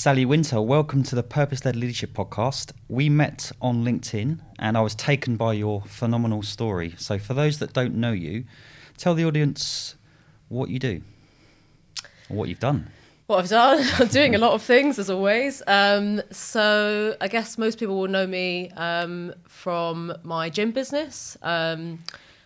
Sally Wynter. Welcome to the Purpose Led Leadership Podcast. We met on LinkedIn and I was taken by your phenomenal story. So, for those that don't know you, tell the audience what you do or what you've done. What I've done, I'm doing a lot of things as always. Um, so, I guess most people will know me um, from my gym business. Um,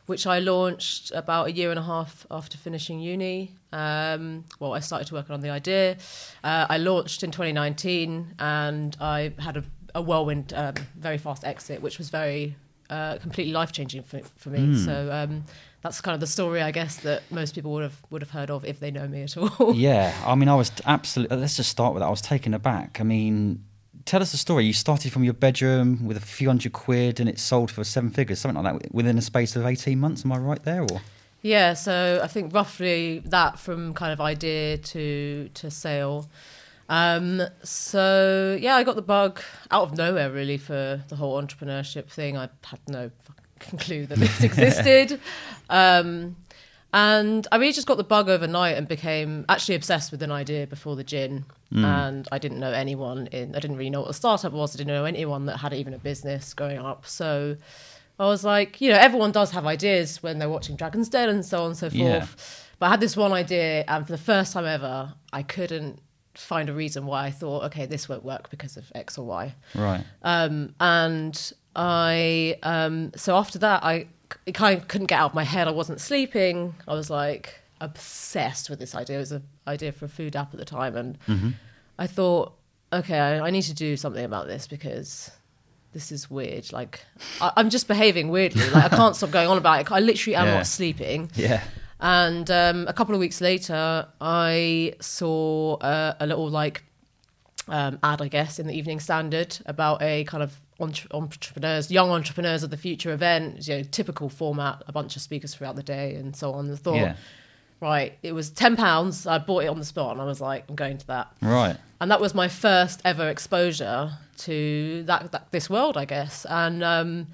which I launched about a year and a half after finishing uni. Um, well, I started to work on the idea. Uh, I launched in 2019, and I had a, a whirlwind, um, very fast exit, which was very uh, completely life changing for, for me. Mm. So um, that's kind of the story, I guess, that most people would have would have heard of if they know me at all. yeah, I mean, I was absolutely. Let's just start with that. I was taken aback. I mean, tell us the story. You started from your bedroom with a few hundred quid, and it sold for seven figures, something like that, within a space of eighteen months. Am I right there? Or yeah, so I think roughly that from kind of idea to to sale. Um, so yeah, I got the bug out of nowhere, really, for the whole entrepreneurship thing. I had no fucking clue that it existed. Um, and I really just got the bug overnight and became actually obsessed with an idea before the gin. Mm. And I didn't know anyone in, I didn't really know what a startup was. I didn't know anyone that had even a business growing up. So I was like, you know, everyone does have ideas when they're watching Dragon's Den and so on and so forth. Yeah. But I had this one idea, and for the first time ever, I couldn't find a reason why I thought, okay, this won't work because of X or Y. Right. Um, and I, um, so after that, I it kind of couldn't get out of my head. I wasn't sleeping. I was like obsessed with this idea. It was an idea for a food app at the time, and mm-hmm. I thought, okay, I, I, need to do something about this because this is weird. Like I, am just behaving weirdly. Like I can't stop going on about it. I literally am yeah. not sleeping. Yeah. And um, a couple of weeks later, I saw uh, a little like um, ad, I guess, in the Evening Standard about a kind of entrepreneurs, young entrepreneurs of the future event, you know, typical format, a bunch of speakers throughout the day and so on. I thought, yeah. right, it was ten pounds. I bought it on the spot, and I was like, I'm going to that. Right. And that was my first ever exposure to that, that this world, I guess. And um,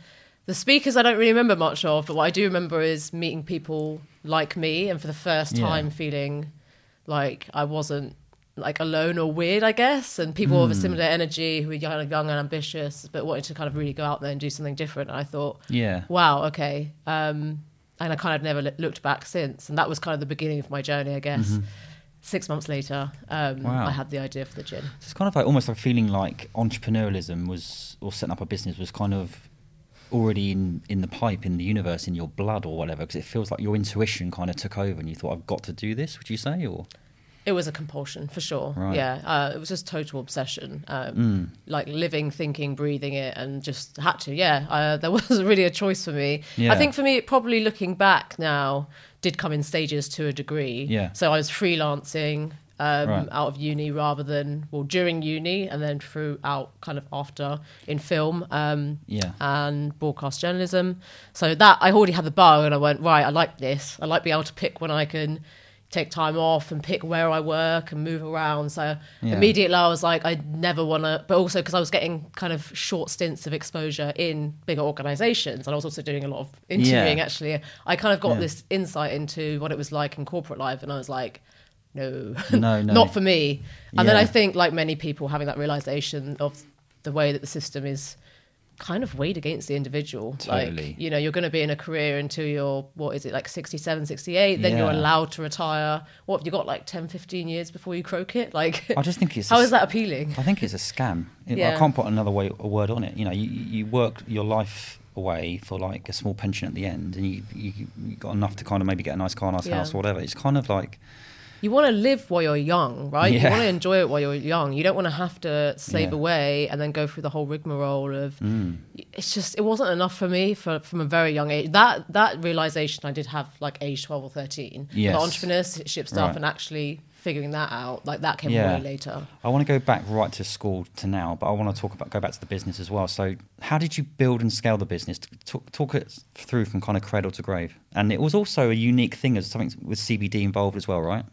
the speakers I don't really remember much of, but what I do remember is meeting people like me, and for the first time feeling like I wasn't like alone or weird, I guess, and people mm. of a hmm. similar energy who are young, young and ambitious, but wanted to kind of really go out there and do something different. And I thought, yeah, wow, okay. Um, and I kind of never looked back since, and that was kind of the beginning of my journey, I guess. Mm-hmm. Six months later, um, wow. I had the idea for the gin. So it's kind of like almost like feeling like entrepreneurialism was, or setting up a business was kind of already in, in the pipe, in the universe, in your blood or whatever, because it feels like your intuition kind of took over and you thought, I've got to do this, would you say? Or it was a compulsion for sure. Right. Yeah, uh, it was just total obsession. Um, mm. Like living, thinking, breathing it, and just had to. Yeah, uh, there wasn't really a choice for me. Yeah. I think for me, probably looking back now, did come in stages to a degree. Yeah. So I was freelancing um, right. out of uni rather than well during uni and then throughout kind of after in film um, yeah. and broadcast journalism. So that I already had the bar and I went right. I like this. I like being able to pick when I can take time off and pick where I work and move around. So yeah. immediately I was like, I never want to, but also because I was getting kind of short stints of exposure in bigger organizations. And I was also doing a lot of interviewing yeah. actually. I kind of got yeah. this insight into what it was like in corporate life. And I was like, no, no, no. not for me. And then I think, like many people, having that realization of the way that the system is kind of weighed against the individual. Totally. Like, you know, you're going to be in a career until you're, what is it, like 67, 68, then yeah. you're allowed to retire. What have you got, like 10, 15 years before you croak it? Like, I just think it's. how a, is that appealing? I think it's a scam. yeah. I can't put another way, a word on it. You know, you, you work your life away for like a small pension at the end and you, you, you got enough to kind of maybe get a nice car, nice yeah. house or whatever. It's kind of like, you want to live while you're young, right? Yeah. You want to enjoy it while you're young. You don't want to have to slave yeah. away and then go through the whole rigmarole of. Mm. It's just it wasn't enough for me for, from a very young age. That that realization I did have like age twelve or thirteen. Yes. The entrepreneurship stuff right. and actually figuring that out like that came yeah. way later. I want to go back right to school to now, but I want to talk about go back to the business as well. So, how did you build and scale the business? Talk, talk it through from kind of cradle to grave. And it was also a unique thing as something with CBD involved as well, right?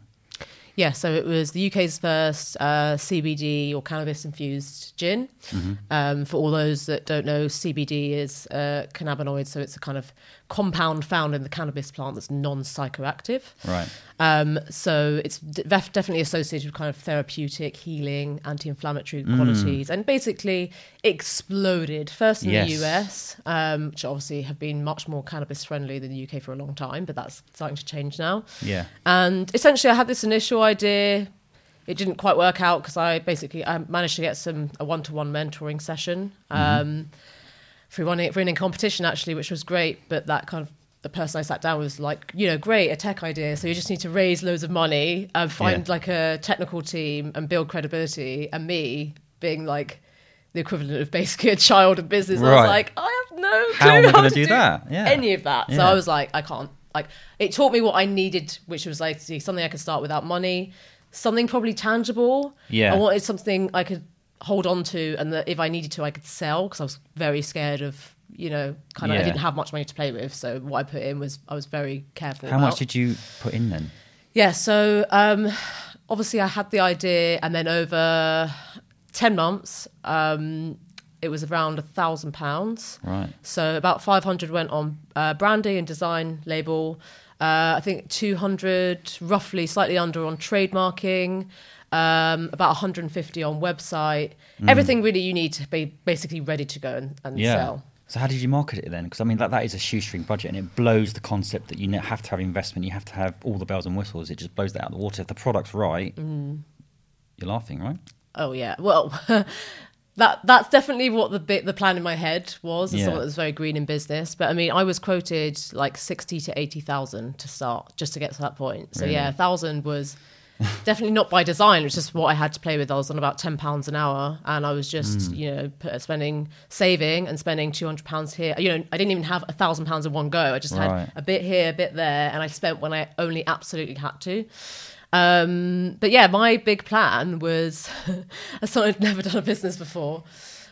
Yeah, so it was the UK's first uh, CBD or cannabis infused gin. Mm-hmm. Um, for all those that don't know, CBD is a cannabinoid, so it's a kind of compound found in the cannabis plant that's non psychoactive. Right. Um, so it's de- definitely associated with kind of therapeutic, healing, anti-inflammatory Mm. qualities, and basically exploded first in Yes. the US, um, which obviously have been much more cannabis friendly than the UK for a long time, but that's starting to change now. Yeah. And essentially, I had this initial idea. It didn't quite work out because I basically I managed to get some a one to one mentoring session um, through running for winning competition actually, which was great. But that kind of the person I sat down was like, you know, great, a tech idea. So you just need to raise loads of money and find Yeah. like a technical team and build credibility. And me being like the equivalent of basically a child of business. I was like, I have no clue How am I gonna to do that? Yeah. any of that. So Yeah. I was like, I can't. Like, it taught me what I needed, which was like something I could start without money, something probably tangible. Yeah. I wanted something I could hold on to, and that if I needed to, I could sell because I was very scared of, you know, kind of I didn't have much money to play with. So what I put in was I was very careful. How about. much did you put in then? Yeah, so um, obviously I had the idea, and then over ten months, um, it was around a thousand pounds. Right. So about five hundred went on uh, branding and design label. Uh, I think two hundred, roughly slightly under, on trademarking. Um, about 150 on website. Everything really you need to be basically ready to go and, and Mm. Yeah. sell. So how did you market it then? Because I mean, that, that is a shoestring budget, and it blows the concept that you have to have investment, you have to have all the bells and whistles. It just blows that out of the water. If the product's right, Mm. you're laughing, right? Oh yeah. Well, that that's definitely what the bit the plan in my head was. As Yeah. someone that was very green in business, but I mean, I was quoted like sixty to eighty thousand to start just to get to that point. So Really? yeah, a thousand was definitely not by design. It was just what I had to play with. I was on about ten pounds an hour, and I was just Mm. you know put, spending saving and spending two hundred pounds here. You know, I didn't even have a thousand pounds in one go. I just Right. had a bit here, a bit there, and I spent when I only absolutely had to. Um, but yeah, my big plan was, as someone who'd never done a business before,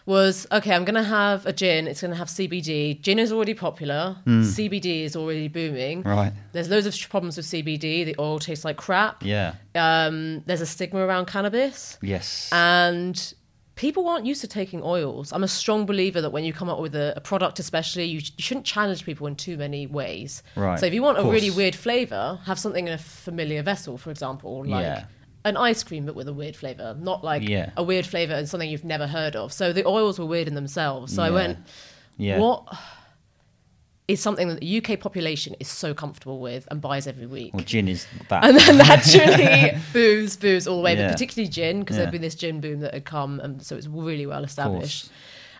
was okay. I'm going to have a gin. It's going to have CBD. Gin is already popular. CBD is already booming. Right. There's loads of problems with CBD. The oil tastes like crap. Yeah. Um, there's a stigma around cannabis, Yes. and people aren't used to taking oils. I'm a strong believer that when you come up with a, a product, especially, you, sh- you shouldn't challenge people in too many ways. Right, So if you want a really weird flavor, have something in a familiar vessel, for example, like Yeah. An ice cream but with a weird flavor, not like Yeah. a weird flavor and something you've never heard of. So the oils were weird in themselves. So I went, yeah. what is something that the UK population is so comfortable with and buys every week? Well, gin is that. and then naturally booze, booze all the way, Yeah. but particularly gin because Yeah. there'd been this gin boom that had come, and so it's really well established.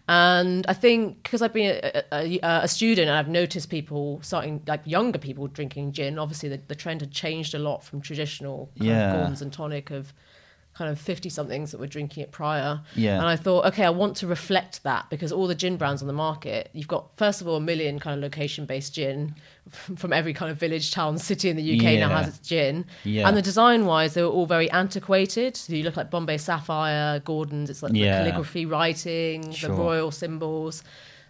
And I think because I've been a, a, a- uh, a student and I've noticed people starting, like younger people drinking gin. Obviously, the, the trend had changed a lot from traditional Yeah. of and tonic of kind of 50 somethings that were drinking it prior. Yeah. And I thought, okay, I want to reflect that because all the gin brands on the market, you've got, first of all, a million kind of location based gin from every kind of village, town, city in the UK now has its gin. Yeah. And the design wise, they were all very antiquated. So you look like Bombay Sapphire, Gordon's, it's like Yeah. the calligraphy writing, Sure. the royal symbols.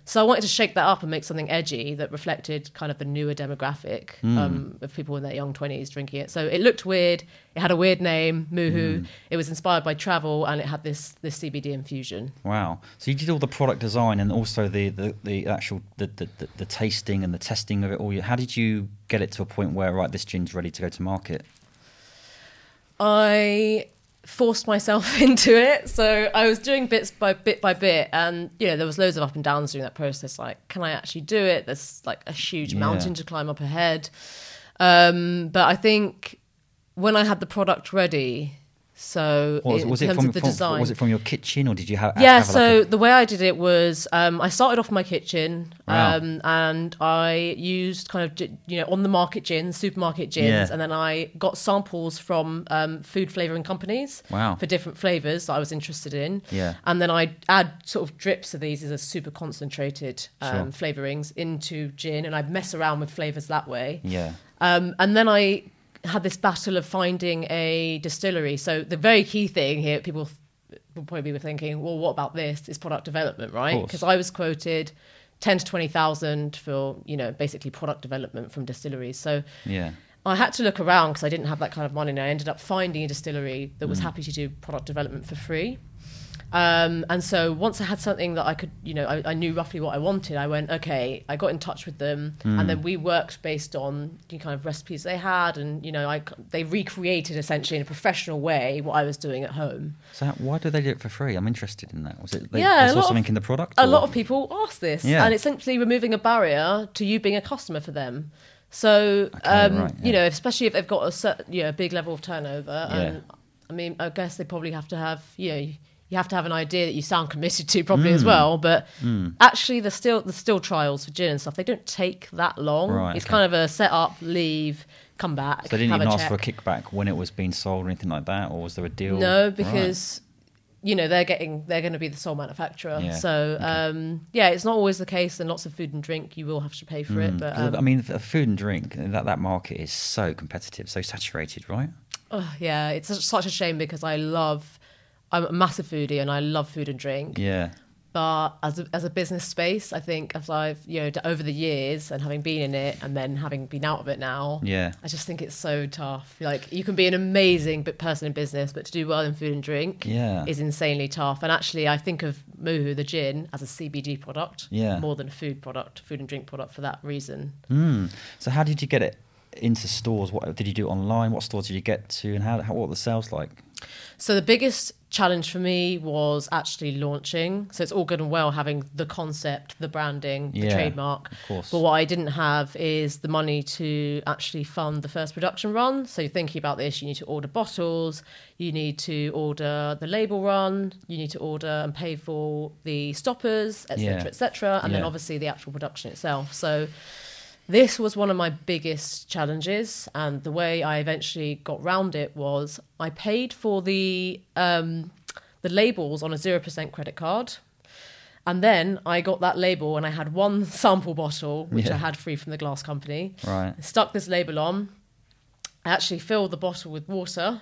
So I wanted to shake that up and make something edgy that reflected kind of the newer demographic Hmm. um, of people in their young 20s drinking it. So it looked weird. It had a weird name, Moohoo. Hmm. It was inspired by travel and it had this this CBD infusion. Wow. So you did all the product design and also the, the, the actual the, the, the, the tasting and the testing of it all. How did you get it to a point where right this gin's ready to go to market? I forced myself into it. So I was doing bits by bit by bit, and you know there was loads of up and downs during that process. Like, can I actually do it? There's like a huge Yeah. mountain to climb up ahead. Um, but I think when I had the product ready, so was, in was it terms from, of the from- design, was it from your kitchen or did you have yeah, have so like the way I did it was um, I started off my kitchen Wow. um, and I used kind of you know on the market gins, supermarket gins, Yeah. and then I got samples from um, food flavoring companies Wow. for different flavors that I was interested in. Yeah. and then I add sort of drips of these as a super concentrated um, Sure. flavorings into gin, and I'd mess around with flavors that way. yeah Um, and then I had this battle of finding a distillery. So the very key thing here, people will probably be thinking, well, what about this? It's product development, right? Because I was quoted ten to twenty thousand for you know basically product development from distilleries. So yeah I had to look around because I didn't have that kind of money, and I ended up finding a distillery that was mm. happy to do product development for free. Um, and so once I had something that I could, you know, I, I knew roughly what I wanted. I went, okay. I got in touch with them, and then we worked based on the kind of recipes they had, and you know, I they recreated essentially in a professional way what I was doing at home. So how, why do they do it for free? I'm interested in that. Was it they, Yeah, saw something of- in the product? A or- lot of people ask this, Yeah. and it's simply removing a barrier to you being a customer for them. So, um, right, you know, especially if they've got a certain, you know, big level of turnover, Yeah. and I mean, I guess they probably have to have, you know, you have to have an idea that you sound committed to properly Mm. as well. But actually, the still the still trials for gin and stuff, they don't take that long. Right, it's okay. kind of a set up, leave, come back. So they didn't have even ask for a kickback when it was being sold or anything like that, or was there a deal? No, Right. because you know they're getting they're going to be the sole manufacturer. Yeah, So okay. um, yeah, it's not always the case. And lots of food and drink, you will have to pay for it. But um, I mean, food and drink that that market is so competitive, so saturated, right? oh, yeah, it's such a shame because I love. I'm a massive foodie and I love food and drink. Yeah, But as a, as a business space, I think as I've you know over the years and having been in it and then having been out of it now, yeah, I just think it's so tough. Like you can be an amazing person in business, but to do well in food and drink yeah. is insanely tough. And actually, I think of Moohoo, the gin, as a CBD product Yeah. more than a food product, food and drink product for that reason. Mm. So how did you get it into stores? What did you do online? What stores did you get to, and how, how what were the sales like? So the biggest challenge for me was actually launching. So it's all good and well having the concept, the branding, the Yeah, trademark. Of course. But what I didn't have is the money to actually fund the first production run. So you're thinking about this, you need to order bottles, you need to order the label run, you need to order and pay for the stoppers, etc., Yeah. etc., and then obviously the actual production itself. So this was one of my biggest challenges, and the way I eventually got round it was I paid for the um, the labels on a zero percent credit card, and then I got that label and I had one sample bottle which Yeah. I had free from the glass company. right. I stuck this label on. I actually filled the bottle with water.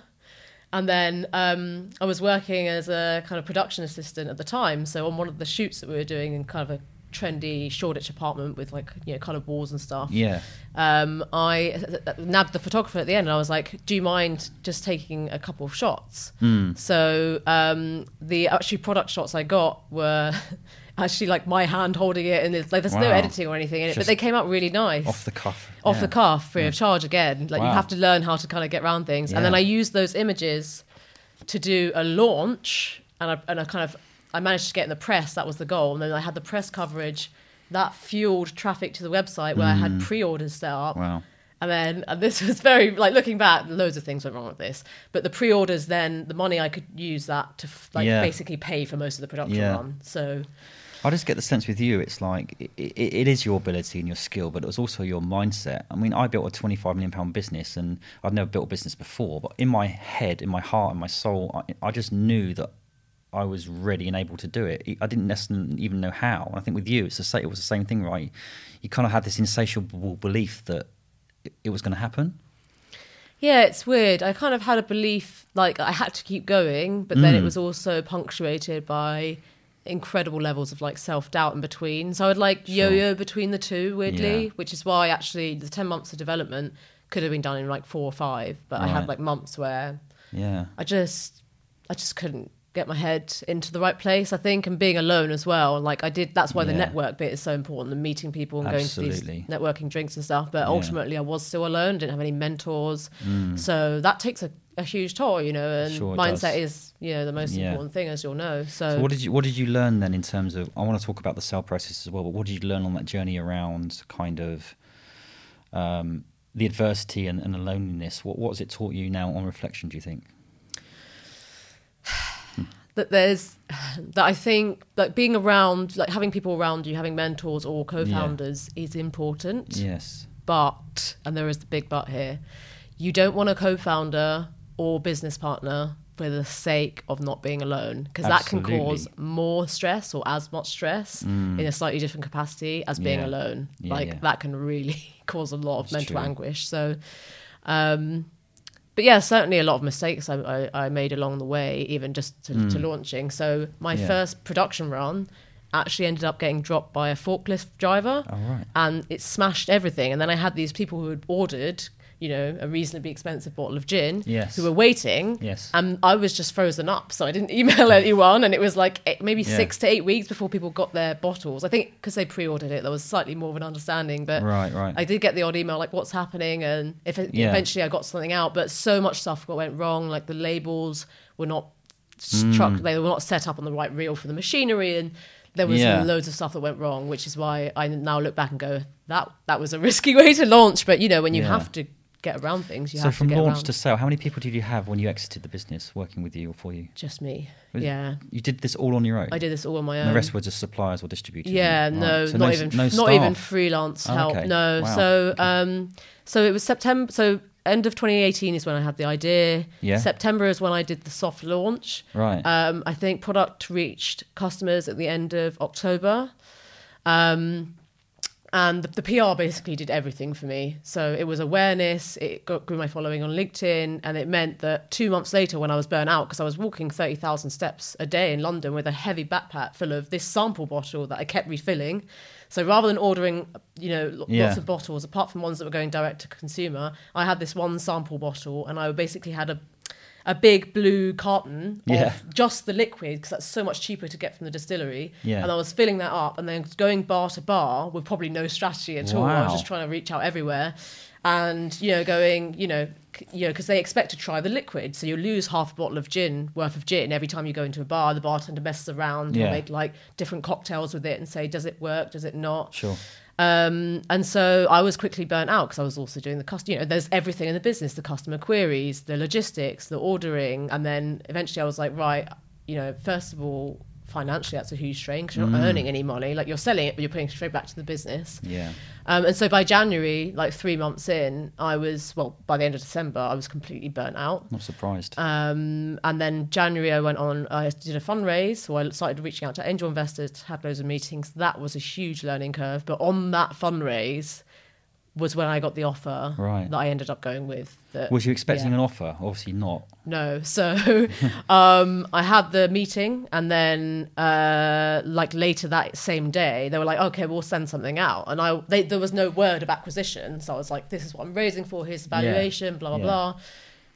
And then um, I was working as a kind of production assistant at the time. So on one of the shoots that we were doing in kind of a trendy Shoreditch apartment with like you know coloured walls and stuff. Yeah. Um, I nabbed the photographer at the end, and I was like, "Do you mind just taking a couple of shots?" Mm. So um, the actually product shots I got were actually like my hand holding it, and it's like there's no editing or anything in it, but they came out really nice Off the cuff. off yeah. the cuff, free Yeah. of charge again. Like you have to learn how to kind of get around things. And then I used those images to do a launch, and I, and I kind of I managed to get in the press. That was the goal. And then I had the press coverage that fueled traffic to the website where I had pre-orders set up. Mm. Wow. And then and this was very like looking back, loads of things went wrong with this. But the pre-orders, then the money I could use that to f- like Yeah. basically pay for most of the production Yeah. run. So I just get the sense with you, it's like it, it, it is your ability and your skill, but it was also your mindset. I mean, I built a twenty-five million pound business, and I'd never built a business before. But in my head, in my heart, in my soul, I, I just knew that I was ready and able to do it. I didn't necessarily even know how. And I think with you, it's the same, it was the same thing, right? You kind of had this insatiable belief that it, was going to happen. Yeah, it's weird. I kind of had a belief like I had to keep going, but then it Mm. was also punctuated by incredible levels of like self doubt in between. So I'd like Sure. yo yo between the two, weirdly, Yeah. which is why actually the 10 months of development could have been done in like four or five, but I had like months where Yeah. I just I just couldn't get my head into the right place, I think, and being alone as well. Like I did that's why the network bit is so important and meeting people and going to these networking drinks and stuff. But Yeah. ultimately I was still alone, didn't have any mentors. Mm. So that takes a, a huge toll, you know, and Sure mindset does. is, you know, the most Yeah. important thing as you'll know. So, So what did you what did you learn then in terms of I want to talk about the sale process as well, but what did you learn on that journey around kind of um, the adversity and, and the loneliness? What what has it taught you now on reflection, do you think? That there's that I think like being around like having people around you, having mentors or co-founders is important. Yes. But and there is the big but here, you don't want a co-founder or business partner for the sake of not being alone because that can cause more stress or as much stress Mm. in a slightly different capacity as being Yeah. alone. Yeah, like yeah. that can really cause a lot of It's mental true. anguish. So, um, but yeah, certainly a lot of mistakes I, I, I made along the way, even just to, to launching. So my Mm. Yeah. first production run actually ended up getting dropped by a forklift driver All right. and it smashed everything. And then I had these people who had ordered, you know, a reasonably expensive bottle of gin, Yes. who were waiting. Yes. And I was just frozen up, so I didn't email anyone, and it was like eight, maybe Yeah. six to eight weeks before people got their bottles. I think because they pre-ordered it, there was slightly more of an understanding, but Right, right. I did get the odd email like, "What's happening?" and if it, Yeah. eventually I got something out, but so much stuff got went wrong. Like the labels were not struck; Mm. they were not set up on the right reel for the machinery, and there was Yeah. loads of stuff that went wrong. Which is why I now look back and go, "That that was a risky way to launch." But you know, when you Yeah. have to get around things, you so have from to get launch around. to sale, how many people did you have when you exited the business working with you or for you? Just me, Was- yeah. You did this all on your own. I did this all on my own. And the rest were just suppliers or distributors. Yeah, Right. no, So not s- even no not even freelance Oh, help. okay. No, Wow. so Okay. um, so it was September. So end of 2018 is when I had the idea. Yeah. September is when I did the soft launch. Right. Um, I think product reached customers at the end of October. Um, and the, the PR basically did everything for me. So it was awareness, it got, grew my following on LinkedIn, and it meant that two months later, when I was burnt out, because I was walking 30,000 steps a day in London with a heavy backpack full of this sample bottle that I kept refilling. So rather than ordering, you know, Yeah. lots of bottles, apart from ones that were going direct to consumer, I had this one sample bottle, and I basically had a a big blue carton Yeah. of just the liquid because that's so much cheaper to get from the distillery. Yeah. And I was filling that up and then going bar to bar with probably no strategy at all. I was just trying to reach out everywhere. And, you know, going, you know, c- you know, because they expect to try the liquid. So you lose half a bottle of gin worth of gin every time you go into a bar. The bartender messes around. Yeah. Make like different cocktails with it and say, does it work? Does it not? Sure. Um, and so I was quickly burnt out because I was also doing the cost. You know, there's everything in the business: the customer queries, the logistics, the ordering, and then eventually I was like, right, you know, first of all, financially that's a huge strain because you're not Mm. earning any money. Like you're selling it, but you're putting it straight back to the business. Yeah. Um, and so by January, like three months in, I was well. By the end of December, I was completely burnt out. Not surprised. Um, and then January, I went on, I did a fundraise. So I started reaching out to angel investors, had loads of meetings. That was a huge learning curve. But on that fundraise was when I got the offer Right. that I ended up going with. That, Was you expecting yeah. an offer? Obviously not. No. So um, I had the meeting, and then uh, like later that same day, they were like, "Okay, we'll send something out." And I they, there was no word of acquisition, so I was like, "This is what I'm raising for. Here's the valuation." Blah blah Yeah. blah.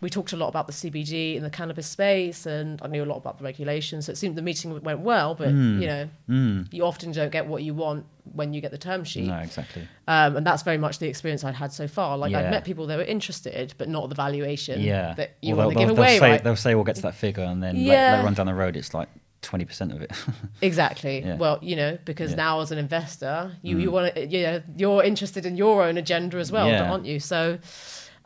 We talked a lot about the CBD in the cannabis space, and I knew a lot about the regulations. So it seemed the meeting went well, but Mm. you know, Mm. you often don't get what you want when you get the term sheet. No, exactly. Um, and that's very much the experience I'd had so far. Like Yeah. I'd met people that were interested, but not the valuation Yeah. that you Well, want to they'll, give they'll away. say, right? They'll say we'll get to that figure, and then Yeah. later, on down the road, it's like twenty percent of it. Exactly. Yeah. Well, you know, because Yeah. now as an investor, you Mm. you want to, you know, you're interested in your own agenda as well, aren't you? So,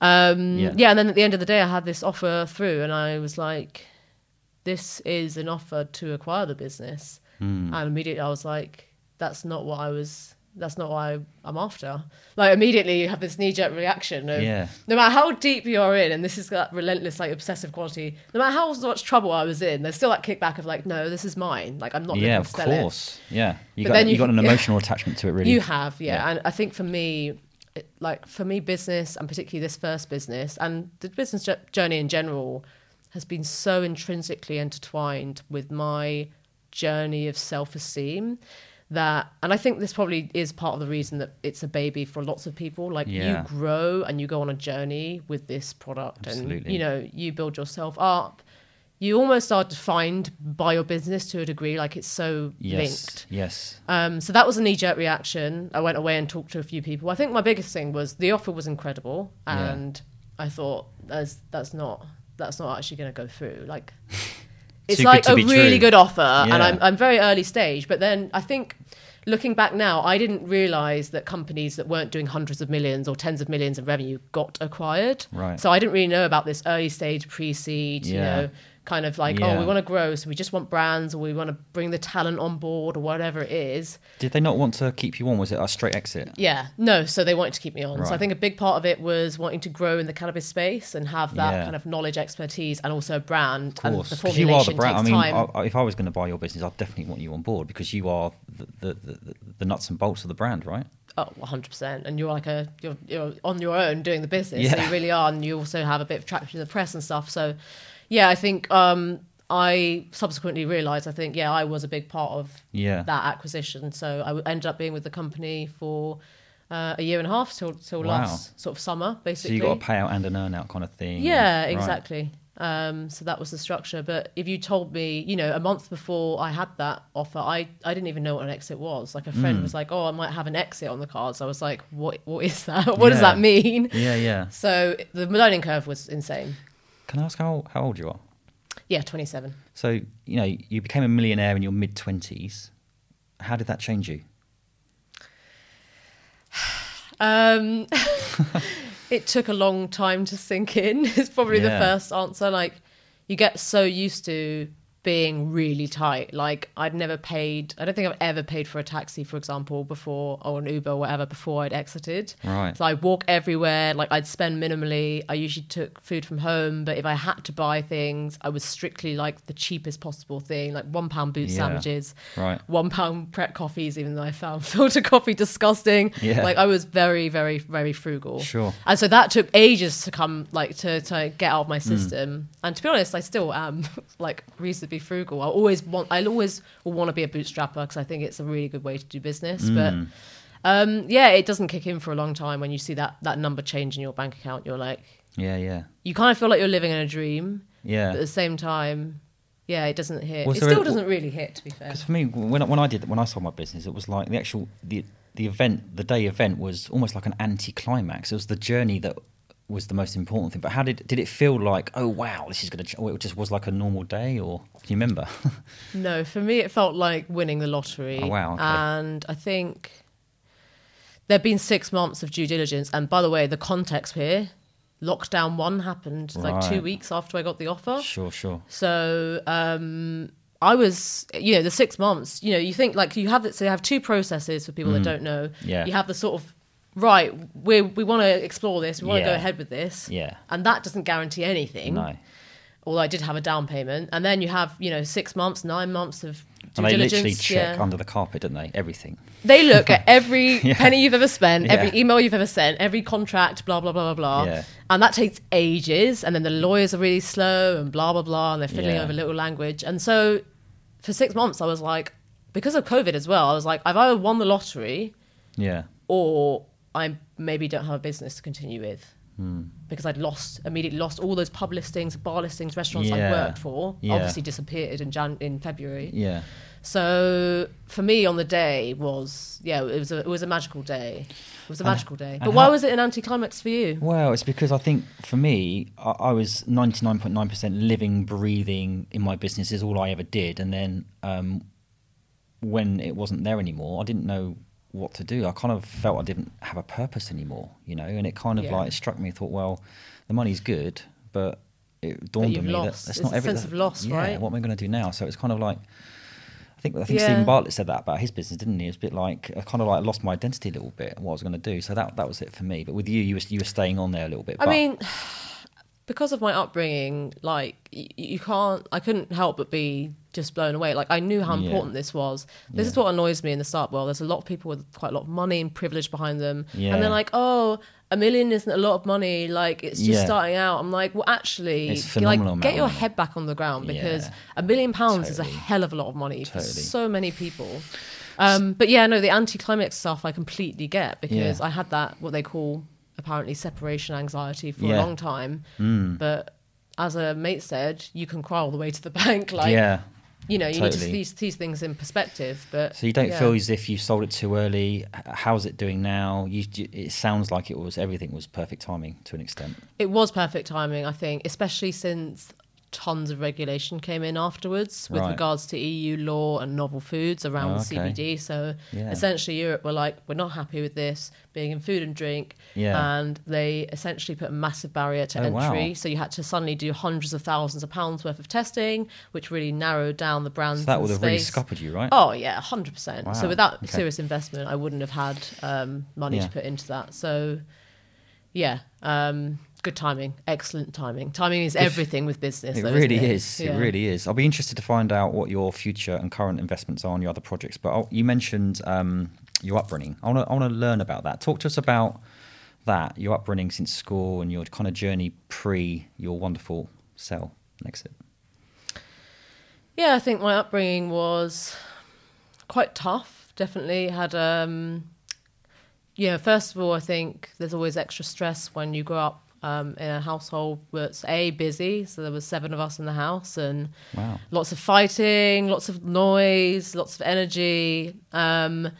um, Yeah. yeah. And then at the end of the day, I had this offer through, and I was like, "This is an offer to acquire the business," Mm. and immediately I was like, "That's not what I was." That's not what I, I'm after. Like immediately, you have this knee-jerk reaction of Yeah. no matter how deep you're in, and this is that relentless, like obsessive quality. No matter how much trouble I was in, there's still that kickback of like, no, this is mine. Like I'm not. yeah, of to sell it. course. Yeah, you But got then you, you- got an emotional attachment to it, really. You have, yeah. Yeah. And I think for me, it, like for me, business and particularly this first business and the business jo- journey in general has been so intrinsically intertwined with my journey of self-esteem that and I think this probably is part of the reason that it's a baby for lots of people like Yeah. you grow and you go on a journey with this product and you know you build yourself up you almost are defined by your business to a degree like it's so yes, linked yes, um, so that was a knee jerk reaction. I went away and talked to a few people. I think my biggest thing was the offer was incredible, Yeah. and I thought that's that's not that's not actually going to go through. Like it's like a really true. good offer, and I'm I'm very early stage. But then I think looking back now, I didn't realize that companies that weren't doing hundreds of millions or tens of millions of revenue got acquired. Right. So I didn't really know about this early stage pre-seed, yeah. you know, kind of like, Yeah. oh, we want to grow, so we just want brands, or we want to bring the talent on board, or whatever it is. Did they not want to keep you on? Was it a straight exit? Yeah, no. So they wanted to keep me on. So I think a big part of it was wanting to grow in the cannabis space and have that Yeah. kind of knowledge, expertise, and also a brand. Of and course, you are the brand. I mean. I, if I was going to buy your business, I'd definitely want you on board because you are the, the, the, the nuts and bolts of the brand, right? Oh, 100%. And you're like a, you're, you're on your own doing the business. So you really are. And you also have a bit of traction in the press and stuff. So, yeah, I think um, I subsequently realized, I think, yeah, I was a big part of Yeah. that acquisition. So I ended up being with the company for uh, a year and a half till till Wow. last sort of summer, So basically. you got a payout and an earn out kind of thing. Yeah, Right. exactly. Um, so that was the structure. But if you told me, you know, a month before I had that offer, I, I didn't even know what an exit was. Like a friend Mm. was like, "Oh, I might have an exit on the cards." I was like, "What? What is that? what does that mean?" Yeah, yeah. So the learning curve was insane. Can I ask how how old you are? Yeah, twenty seven. So you know you became a millionaire in your mid twenties. How did that change you? Um, it took a long time to sink in. It's probably the first answer. Like, you get so used to being really tight. Like, I'd never paid, I don't think I've ever paid for a taxi, for example, before, or an Uber or whatever, before I'd exited. Right. So I walk everywhere. Like, I'd spend minimally. I usually took food from home, but if I had to buy things, I was strictly like the cheapest possible thing, like one pound boot Yeah. sandwiches Right. one pound Pret coffees, even though I found filter coffee disgusting. Yeah. Like I was very, very, very frugal. Sure. And so that took ages to come, like to to get out of my Hmm. system. And to be honest, I still am like reasonably frugal. I always want, I always will want to be a bootstrapper because I think it's a really good way to do business. Hmm. But um, yeah, it doesn't kick in for a long time when you see that that number change in your bank account. You're like, Yeah, yeah, you kind of feel like you're living in a dream, but at the same time. Yeah, it doesn't hit. Was it still a- doesn't really hit, to be fair. Because for me, when I, when I did when I sold my business, it was like the actual the the event, the day event was almost like an anti-climax. It was the journey that was the most important thing. But how did did it feel like? Oh wow, this is going to. Or it just was like a normal day, or do you remember? No, for me, it felt like winning the lottery. Oh, wow, okay. And I think there'd been six months of due diligence. And by the way, the context here, lockdown one happened like two weeks after I got the offer. sure, sure. So um, I was, you know, the six months. You know, you think like you have so you have two processes for people that don't know. Mm. Yeah. You have the sort of right. We we want to explore this. We want to go ahead with this. Yeah. And that doesn't guarantee anything No. although I did have a down payment, and then you have you know six months, nine months of due And they diligence. literally check yeah. under the carpet, don't they? Everything. They look at every Yeah. penny you've ever spent, Yeah. every email you've ever sent, every contract, blah blah blah blah blah, Yeah. and that takes ages. And then the lawyers are really slow and blah blah blah, and they're fiddling Yeah. over little language. And so for six months, I was like, because of COVID as well, I was like, I've either won the lottery Yeah. or I maybe don't have a business to continue with. Hmm. Because I'd lost immediately lost all those pub listings, bar listings, restaurants I worked for. Yeah. Obviously disappeared in Jan in February. Yeah. So for me on the day was yeah it was a it was a magical day. It was a And- magical day. But why how- was it an anticlimax for you? Well, it's because I think for me, I, I was 99.9% living, breathing in my business is all I ever did. And then um, when it wasn't there anymore, I didn't know what to do. I kind of felt I didn't have a purpose anymore, you know, and it kind of Yeah. like struck me. I thought, well, the money's good, but it dawned you've on me lost. that that's It's not a everything. sense of loss, yeah, right? What am I going to do now? So it's kind of like. I think I think Yeah. Steven Bartlett said that about his business, didn't he? It was a bit like I kind of like lost my identity a little bit, what I was going to do. So that that was it for me. But with you, you were you were staying on there a little bit. I but- mean, because of my upbringing, like you can't, I couldn't help but be just blown away. Like I knew how Yeah. important this was. This is what annoys me in the startup world. There's a lot of people with quite a lot of money and privilege behind them, Yeah. and they're like, "Oh, a million isn't a lot of money. Like it's just Yeah. starting out." I'm like, "Well, actually, like get your head back on the ground because Yeah. a million pounds is a hell of a lot of money for so many people." Um, but yeah, no, the anti-climax stuff I completely get because Yeah. I had that what they call apparently separation anxiety for Yeah. a long time. Mm. But as a mate said, you can cry all the way to the bank. Like, yeah. You know, you need to see these, these things in perspective. But So you don't yeah. feel as if you sold it too early. How's it doing now? You- it sounds like it was everything was perfect timing to an extent. it was perfect timing, I think, especially since tons of regulation came in afterwards with Right. regards to EU law and novel foods around Oh, okay. CBD. So Yeah. essentially, Europe were like, we're not happy with this being in food and drink. Yeah. And they essentially put a massive barrier to Oh, wow. entry. So you had to suddenly do hundreds of thousands of pounds worth of testing, which really narrowed down the brands. So that would have really scuppered you, right? Oh yeah, hundred percent. Wow, So without okay. serious investment, I wouldn't have had um, money Yeah. to put into that. So yeah, um, good timing, excellent timing. Timing is everything with business. It though, really it? is. Yeah. It really is. I'll be interested to find out what your future and current investments are on your other projects. But I'll, you mentioned um, your upbringing. I want to I want to learn about that. Talk to us about that. Your upbringing since school and your kind of journey pre your wonderful sell and exit. Yeah, I think my upbringing was quite tough. Definitely had um, yeah, first of all, I think there's always extra stress when you grow up um, in a household that's a busy. So there was seven of us in the house, and Wow. lots of fighting, lots of noise, lots of energy. Um,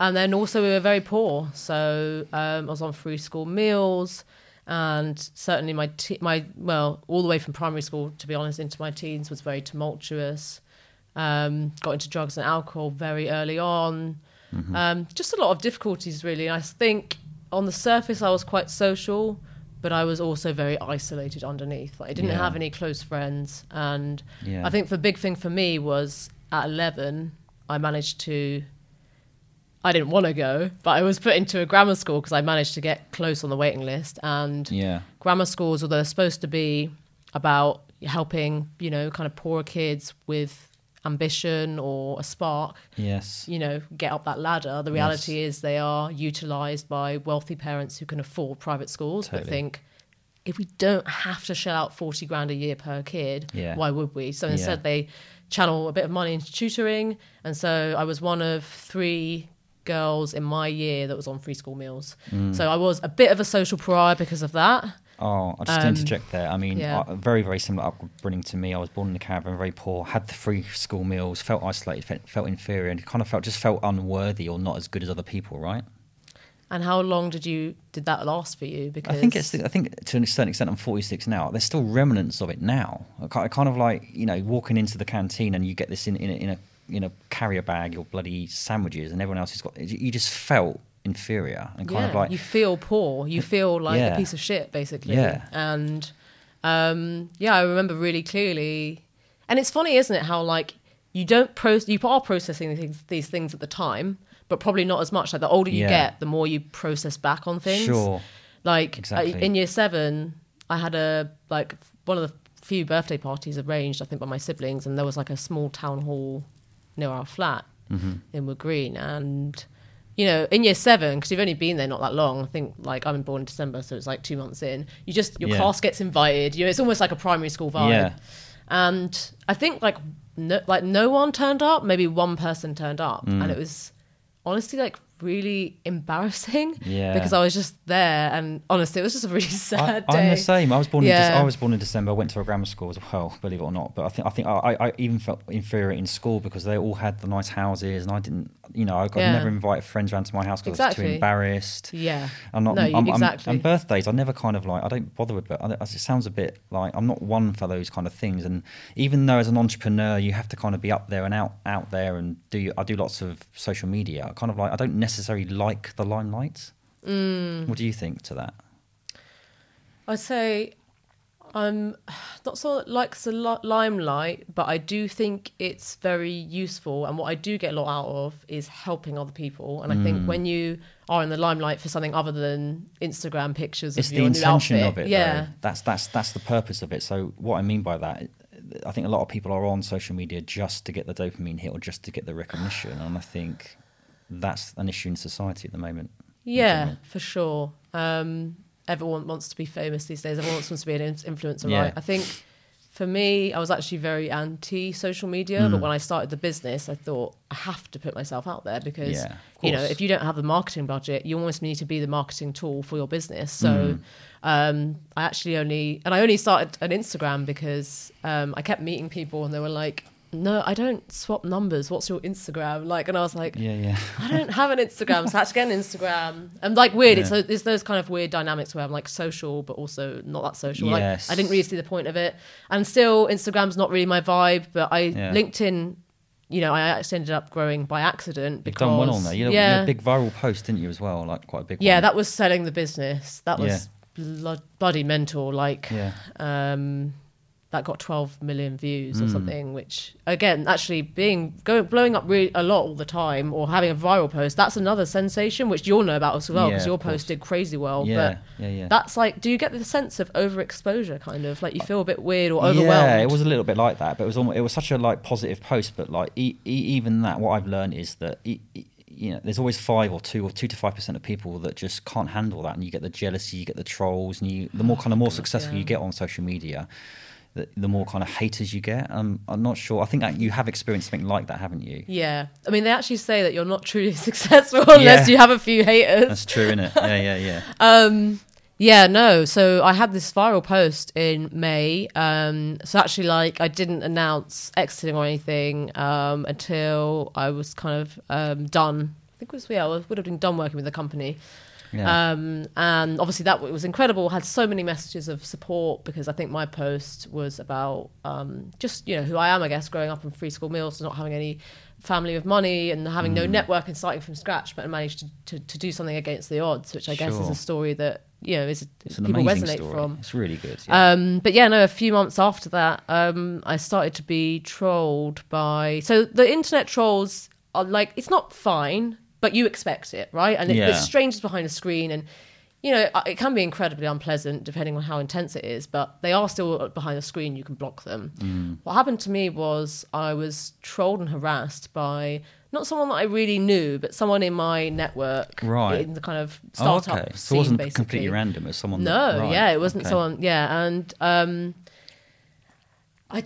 and then also we were very poor, so um, I was on free school meals, and certainly my te- my well, all the way from primary school, to be honest, into my teens was very tumultuous. Um, got into drugs and alcohol very early on. Um, just a lot of difficulties, really. And I think on the surface I was quite social, but I was also very isolated underneath. Like, I didn't Yeah. have any close friends, and Yeah. I think the big thing for me was at 11, I managed to. I didn't want to go, but I was put into a grammar school because I managed to get close on the waiting list. And Yeah. grammar schools, although they're supposed to be about helping, you know, kind of poorer kids with ambition or a spark, Yes. you know, get up that ladder. The reality is they are utilized by wealthy parents who can afford private schools, but think if we don't have to shell out 40 grand a year per kid, Yeah. why would we? So Yeah. instead, they channel a bit of money into tutoring. And so I was one of three girls in my year that was on free school meals. Mm. So I was a bit of a social pariah because of that. Oh, I just Um, interject there. I mean, yeah. uh, very, very similar upbringing to me. I was born in a caravan, very poor, had the free school meals, felt isolated, fe- felt inferior, and kind of felt just felt unworthy or not as good as other people. Right? And how long did you did that last for you? Because I think it's. I think to a certain extent, I'm 46 now. There's still remnants of it now. I kind of like you know walking into the canteen and you get this in in a, in a in a carrier bag, your bloody sandwiches, and everyone else has got. You just felt inferior and kind yeah, of like you feel poor. You feel like Yeah. a piece of shit, basically. Yeah. And um, yeah, I remember really clearly. And it's funny, isn't it? How like you don't pro you are processing these, these things at the time, but probably not as much. Like the older you Yeah. get, the more you process back on things. sure. Like I- Exactly. in year seven, I had a like one of the few birthday parties arranged, I think, by my siblings, and there was like a small town hall near our flat Mm-hmm. in Wood Green, and you know, in year seven, because you've only been there not that long. I think like I'm born in December, so it's like two months in. You just your Yeah. class gets invited. You know, it's almost like a primary school vibe. Yeah. And I think like no, like no one turned up. Maybe one person turned up, Mm. and it was honestly like really embarrassing. Yeah. Because I was just there, and honestly, it was just a really I, sad day. I'm the same. I was born. In Yeah. Dec- I was born in December. I went to a grammar school as well, believe it or not. But I think I think I, I even felt inferior in school because they all had the nice houses, and I didn't. You know, I got Yeah. never invited friends around to my house because I was too embarrassed. Yeah. I'm not. No, I'm, I'm- exactly. and birthdays, I never kind of like. I don't bother with. But it sounds a bit like I'm not one for those kind of things. And even though as an entrepreneur, you have to kind of be up there and out out there and do. I do lots of social media. I kind of like. I don't necessarily like the limelight. Mm. What do you think to that? I'd say I'm not so likes the limelight, but I do think it's very useful. And what I do get a lot out of is helping other people. And I Mm. think when you are in the limelight for something other than Instagram pictures of it's the intention outfit, of it yeah, though. that's that's that's the purpose of it so what i mean by that i think a lot of people are on social media just to get the dopamine hit or just to get the recognition and i think that's an issue in society at the moment Yeah, for sure. Um, everyone wants to be famous these days. Everyone wants to be an influencer, Yeah. right? I think for me, I was actually very anti social media, but Mm. when I started the business, I thought I have to put myself out there because Yeah, you know if you don't have the marketing budget, you almost need to be the marketing tool for your business. So. Mm. Um, I actually only and I only started an Instagram because um, I kept meeting people and they were like, "No, I don't swap numbers. What's your Instagram?" Like, and I was like, yeah yeah I don't have an Instagram, so I had to get an Instagram. And like weird, it's, Yeah. it's those kind of weird dynamics where I'm like social, but also not that social. Yes. Like I didn't really see the point of it, and still Instagram's not really my vibe. But I Yeah. LinkedIn, you know, I actually ended up growing by accident you've because done well on there you had, yeah, a big viral post didn't you as well like quite a big yeah, one. that was selling the business. That was Yeah. blo- bloody mental. Like yeah um, that got 12 million views or Mm. something which again actually being going blowing up really a lot all the time or having a viral post that's another sensation which you'll know about as well Yeah, because your of course. post did crazy well yeah but yeah yeah that's like do you get the sense of overexposure kind of like you feel a bit weird or overwhelmed Yeah, it was a little bit like that, but it was almost, it was such a like positive post. But like e- e- even that, what I've learned is that e- e- you know there's always five or two or two to five percent of people that just can't handle that, and you get the jealousy, you get the trolls, and you the more kind of more successful yeah. you get on social media. The, the more kind of haters you get. Um, I'm not sure. I think that you have experienced something like that, haven't you? Yeah, I mean, they actually say that you're not truly successful unless Yeah. you have a few haters. That's true, isn't it? Yeah, yeah, yeah. Um, yeah, no. So I had this viral post in May. Um, so actually, like, I didn't announce exiting or anything um, until I was kind of um, done. I think it was yeah, I would have been done working with the company. Yeah. Um, and obviously that was incredible. Had so many messages of support because I think my post was about um, just you know who I am, I guess, growing up on free school meals, not having any family with money and having Mm. no network and starting from scratch, but managed to, to, to do something against the odds, which I guess is a story that you know is it's people resonate story. from. It's really good. Yeah. Um, but yeah, no, a few months after that, um, I started to be trolled by. So the internet trolls are like, it's not fine, but you expect it, right? And it, Yeah. there's strangers behind the screen, and you know, it can be incredibly unpleasant depending on how intense it is, but they are still behind the screen. You can block them. Mm. What happened to me was I was trolled and harassed by not someone that I really knew, but someone in my network, Right. in the kind of oh, startup okay. So scene, it wasn't basically. completely random. It was someone. No, that, right. yeah, it wasn't okay. someone. Yeah, and um, I,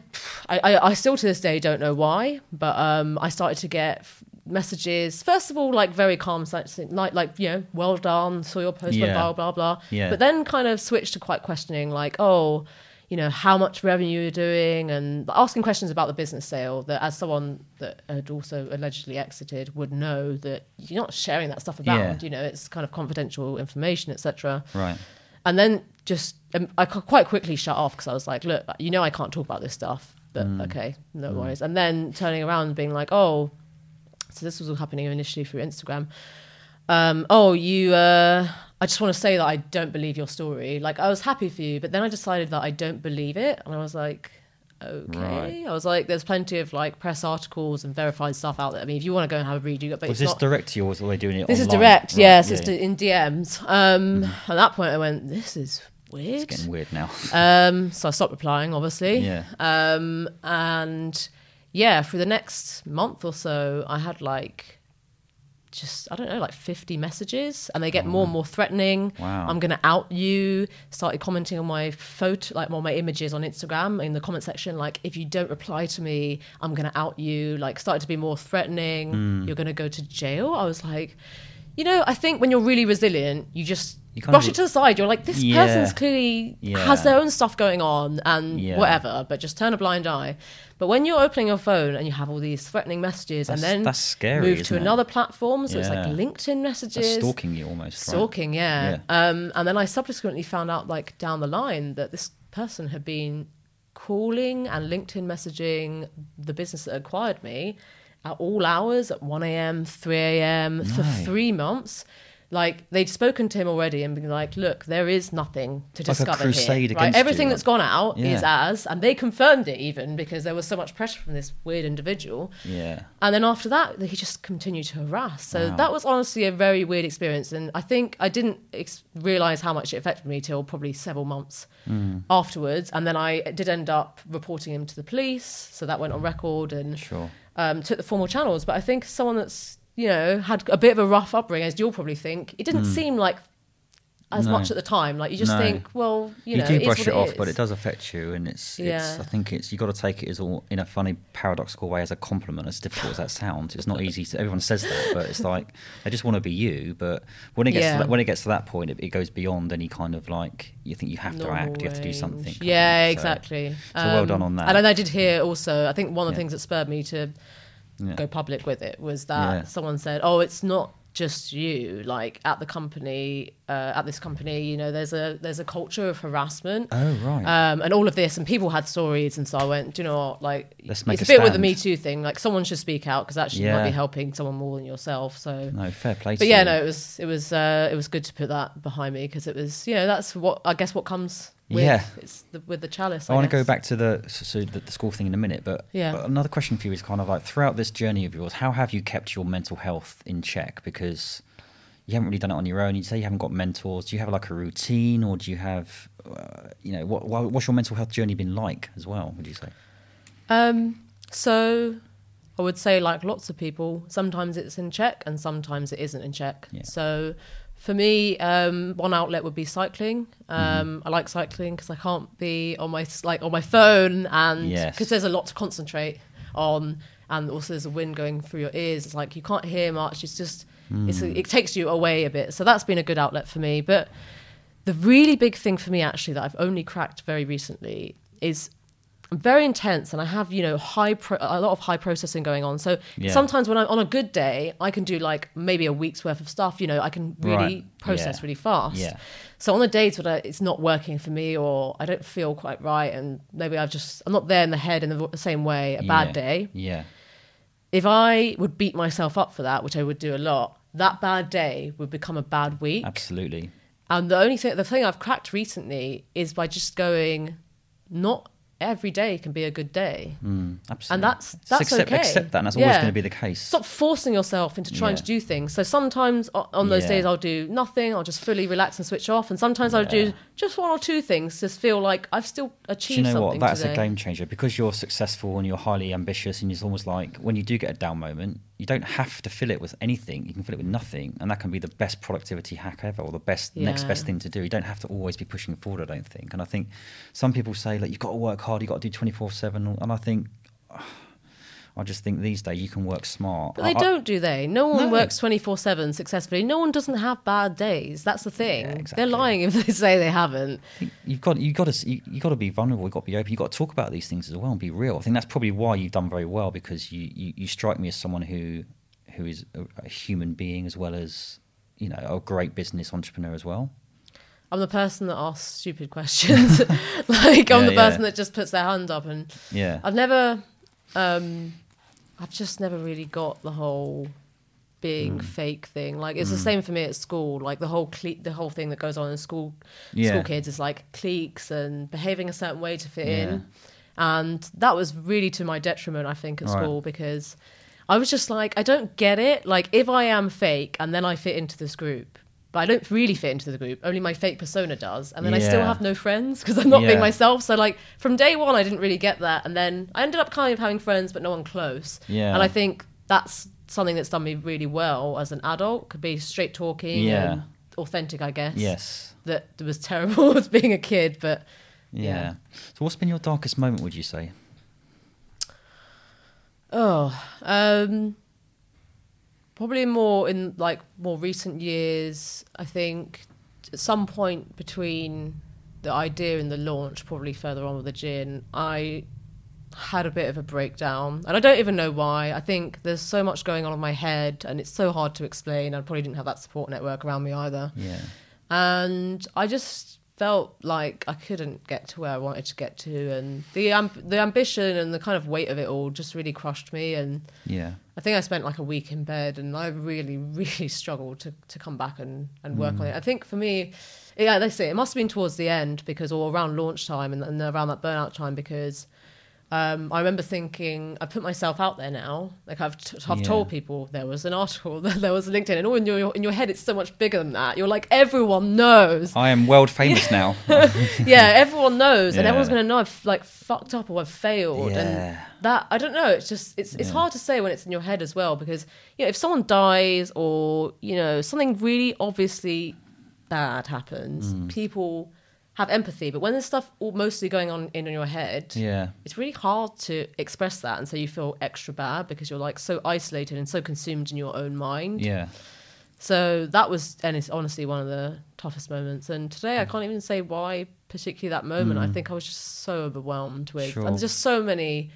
I, I still to this day don't know why, but um, I started to get messages. First of all, like very calm, like like you know, well done, saw your post, Yeah. blah blah blah. Yeah. But then kind of switched to quite questioning, like oh. You know how much revenue you're doing, and asking questions about the business sale. That, as someone that had also allegedly exited, would know that you're not sharing that stuff about. Yeah. You know, it's kind of confidential information, etc Right. and then just um, I quite quickly shut off because I was like, look, you know, I can't talk about this stuff, but Mm. okay, no worries. And then turning around and being like, oh, so this was all happening initially through Instagram. Um, oh, you, uh, I just want to say that I don't believe your story. Like, I was happy for you, but then I decided that I don't believe it. And I was like, okay. Right. I was like, there's plenty of like press articles and verified stuff out there. I mean, if you want to go and have a read, you got, but Was it's this not, direct to you, or were they doing it? this is direct, Right, yes, yeah, it's yeah. in DMs. Um, At that point, I went, this is weird. It's getting weird now. Um, so I stopped replying, obviously. yeah. Um, and yeah, for the next month or so, I had like just I don't know, like fifty messages, and they get more and more threatening. Wow. I'm going to out you. Started commenting on my photo, like on my images on Instagram in the comment section, like if you don't reply to me, I'm going to out you. Like started to be more threatening. Hmm. You're going to go to jail. I was like. You know, I think when you're really resilient, you just You brush of- it to the side. You're like, this Yeah. person's clearly Yeah. has their own stuff going on and Yeah. whatever, but just turn a blind eye. But when you're opening your phone and you have all these threatening messages That's- and then that's scary, move to it? another platform, so it's like. LinkedIn That's messages. stalking you almost. right? Stalking, yeah. Um, and then I subsequently found out, like down the line, that this person had been calling and LinkedIn messaging the business that acquired me at all hours, at 1 a.m., 3 a.m., for three months. Like they'd spoken to him already and been like, "Look, there is nothing to Like a discover crusade here. Right? against you, Everything like- that's gone out is Yeah. as, and they confirmed it even because there was so much pressure from this weird individual. Yeah. And then after that, he just continued to harass. So Wow. that was honestly a very weird experience. And I think I didn't ex- realize how much it affected me till probably several months Mm. afterwards. And then I did end up reporting him to the police. So that went on record and Sure. um, took the formal channels. But I think someone that's, you know, had a bit of a rough upbringing, as you'll probably think, it didn't seem like as Mm. No. much at the time. Like you just No. think, well, you, You, know, do it brush what it off, is. but it does affect you, and it's. it's I think it's you got to take it as all in a funny, paradoxical way as a compliment. As difficult as that sounds, it's not easy. to Everyone says that, but it's like they just want to be you. But when it gets Yeah. to that, when it gets to that point, it, it goes beyond any kind of like you think you have to normal act, you have to do something. Yeah. So, exactly. Um, well done on that. And then I did hear also, I think one of the Yeah. things that spurred me to Yeah. go public with it was that Yeah. someone said, "Oh, it's not just you. Like at the company, uh, at this company, you know, there's a there's a culture of harassment." Oh right. Um, and all of this, and people had stories, and so I went, do you know what? Like, Let's make it's a bit with the. Me Too thing. Like, someone should speak out because actually you might Yeah. be helping someone more than yourself. So, no, fair play. but yeah, you. no, it was it was uh, it was good to put that behind me because it was you know that's what I guess what comes with Yeah. it's the, with the chalice. I want to go back to the so the, the school thing in a minute, but, Yeah. but another question for you is kind of like throughout this journey of yours, how have you kept your mental health in check? Because you haven't really done it on your own. You say you haven't got mentors. Do you have like a routine, or do you have, uh, you know, what, what what's your mental health journey been like as well? Would you say? Um, so I would say, like lots of people, sometimes it's in check and sometimes it isn't in check. Yeah. So For me, um, one outlet would be cycling. Um, I like cycling because I can't be on my like on my phone, and Yes. because there's a lot to concentrate on, and also there's a wind going through your ears. It's like you can't hear much. It's just it's Mm. it takes you away a bit. So that's been a good outlet for me. But the really big thing for me actually that I've only cracked very recently is very intense and I have you know high pro- a lot of high processing going on. So Yeah. sometimes when I'm on a good day, I can do like maybe a week's worth of stuff. You know, I can really Right. process Yeah. really fast. Yeah. So on the days when I, it's not working for me or I don't feel quite right and maybe I've just I'm not there in the head in the, the same way a bad Yeah. day. Yeah. If I would beat myself up for that, which I would do a lot, that bad day would become a bad week. Absolutely. And the only thing, the thing I've cracked recently is by just going, not every day can be a good day. Mm, absolutely. And that's- that's accept, okay. accept that, and that's always going to be the case. Stop forcing yourself into trying Yeah. to do things. So sometimes on those Yeah. days I'll do nothing. I'll just fully relax and switch off. And sometimes I'll do just one or two things. Just feel like I've still Do achieved you know what? That's today. a game changer because you're successful and you're highly ambitious, and it's almost like when you do get a down moment, you don't have to fill it with anything. You can fill it with nothing, and that can be the best productivity hack ever, or the best next best thing to do. You don't have to always be pushing forward. I don't think. And I think some people say like you've got to work hard, you've got to do twenty four seven, and I think. I just think these days you can work smart. But they I- don't, do they? No one No. works 24 7 successfully. No one doesn't have bad days. That's the thing. Yeah, exactly. They're lying if they say they haven't. you've got you've got to you, you got to be vulnerable. You've got to be open. You've got to talk about these things as well and be real. I think that's probably why you've done very well because you you, you strike me as someone who who is a, a human being as well as you know a great business entrepreneur as well. I'm the person that asks stupid questions. like, I'm Yeah, the yeah. person that just puts their hand up. And Yeah, I've never, um, I've just never really got the whole being Mm. fake thing. Like, it's the same for me at school. Like, the whole the whole thing that goes on in school, Yeah. school kids is like cliques and behaving a certain way to fit Yeah. in. And that was really to my detriment, I think, at Right. school because I was just like, I don't get it. Like, if I am fake and then I fit into this group, but I don't really fit into the group, only my fake persona does. And then I still have no friends because I'm not Yeah. being myself. So, like, from day one, I didn't really get that. And then I ended up kind of having friends, but no one close. Yeah. And I think that's something that's done me really well as an adult, could be straight talking Yeah. and authentic, I guess. yes, That was terrible as being a kid, but yeah. Yeah. So, what's been your darkest moment? Would you say? Oh, um, probably more in like more recent years. I think at some point between the idea and the launch, probably further on with the gin, I had a bit of a breakdown, and I don't even know why. I think there's so much going on in my head, and it's so hard to explain. I probably didn't have that support network around me either, Yeah, and I just felt like I couldn't get to where I wanted to get to, and the amb- the ambition and the kind of weight of it all just really crushed me. And yeah, I think I spent like a week in bed, and I really, really struggled to to come back and and work on it. Mm. I think for me, yeah, they say it must have been towards the end because, or around launch time and, and around that burnout time because. Um, I remember thinking, I put myself out there now. Like I've, t- I've Yeah. told people there was an article, there was a LinkedIn, and all in your in your head, it's so much bigger than that. You're like everyone knows, I am world famous now. yeah, everyone knows, and everyone's gonna know I've like fucked up or I've failed, and that I don't know. It's just it's it's Yeah. hard to say when it's in your head as well because you know if someone dies or you know something really obviously bad happens, Mm. people have empathy, but when there's stuff all mostly going on in your head, yeah, it's really hard to express that, and so you feel extra bad because you're like so isolated and so consumed in your own mind. yeah. So that was, and it's honestly one of the toughest moments. And today Mm. I can't even say why, particularly that moment. I think I was just so overwhelmed with, Sure. and just so many.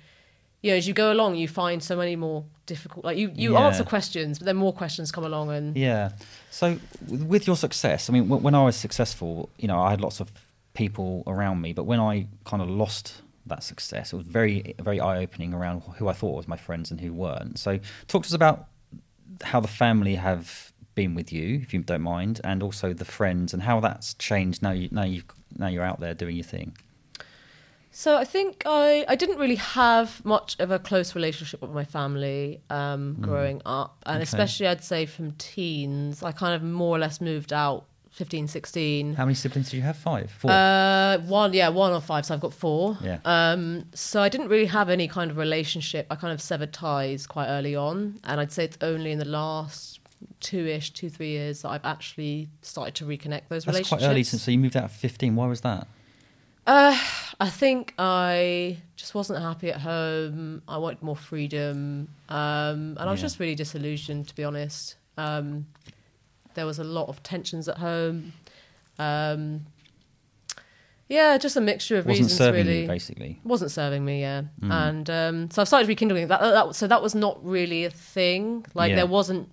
You know, as you go along, you find so many more difficult. Like you, you Yeah. answer questions, but then more questions come along, and Yeah. So with your success, I mean, when I was successful, you know, I had lots of people around me, but when I kind of lost that success, it was very, very eye opening around who I thought was my friends and who weren't. So talk to us about how the family have been with you, if you don't mind, and also the friends and how that's changed now. You now you now you're out there doing your thing. So I think I, I didn't really have much of a close relationship with my family um, growing up. And Okay. especially, I'd say from teens, I kind of more or less moved out 15, 16. How many siblings do you have? Five, four. Uh, one, yeah, one or five. So I've got four. Yeah. Um, so I didn't really have any kind of relationship. I kind of severed ties quite early on, and I'd say it's only in the last two-ish, two three years that I've actually started to reconnect those That's relationships. quite early. Since so you moved out at fifteen. Why was that? Uh, I think I just wasn't happy at home. I wanted more freedom, um, and I was Yeah. just really disillusioned, to be honest. Um, there was a lot of tensions at home. Um, yeah, just a mixture of Wasn't reasons. serving really, you basically. wasn't serving me. Yeah, Mm. and um, so I started rekindling that, that. So that was not really a thing. Like Yeah. there wasn't.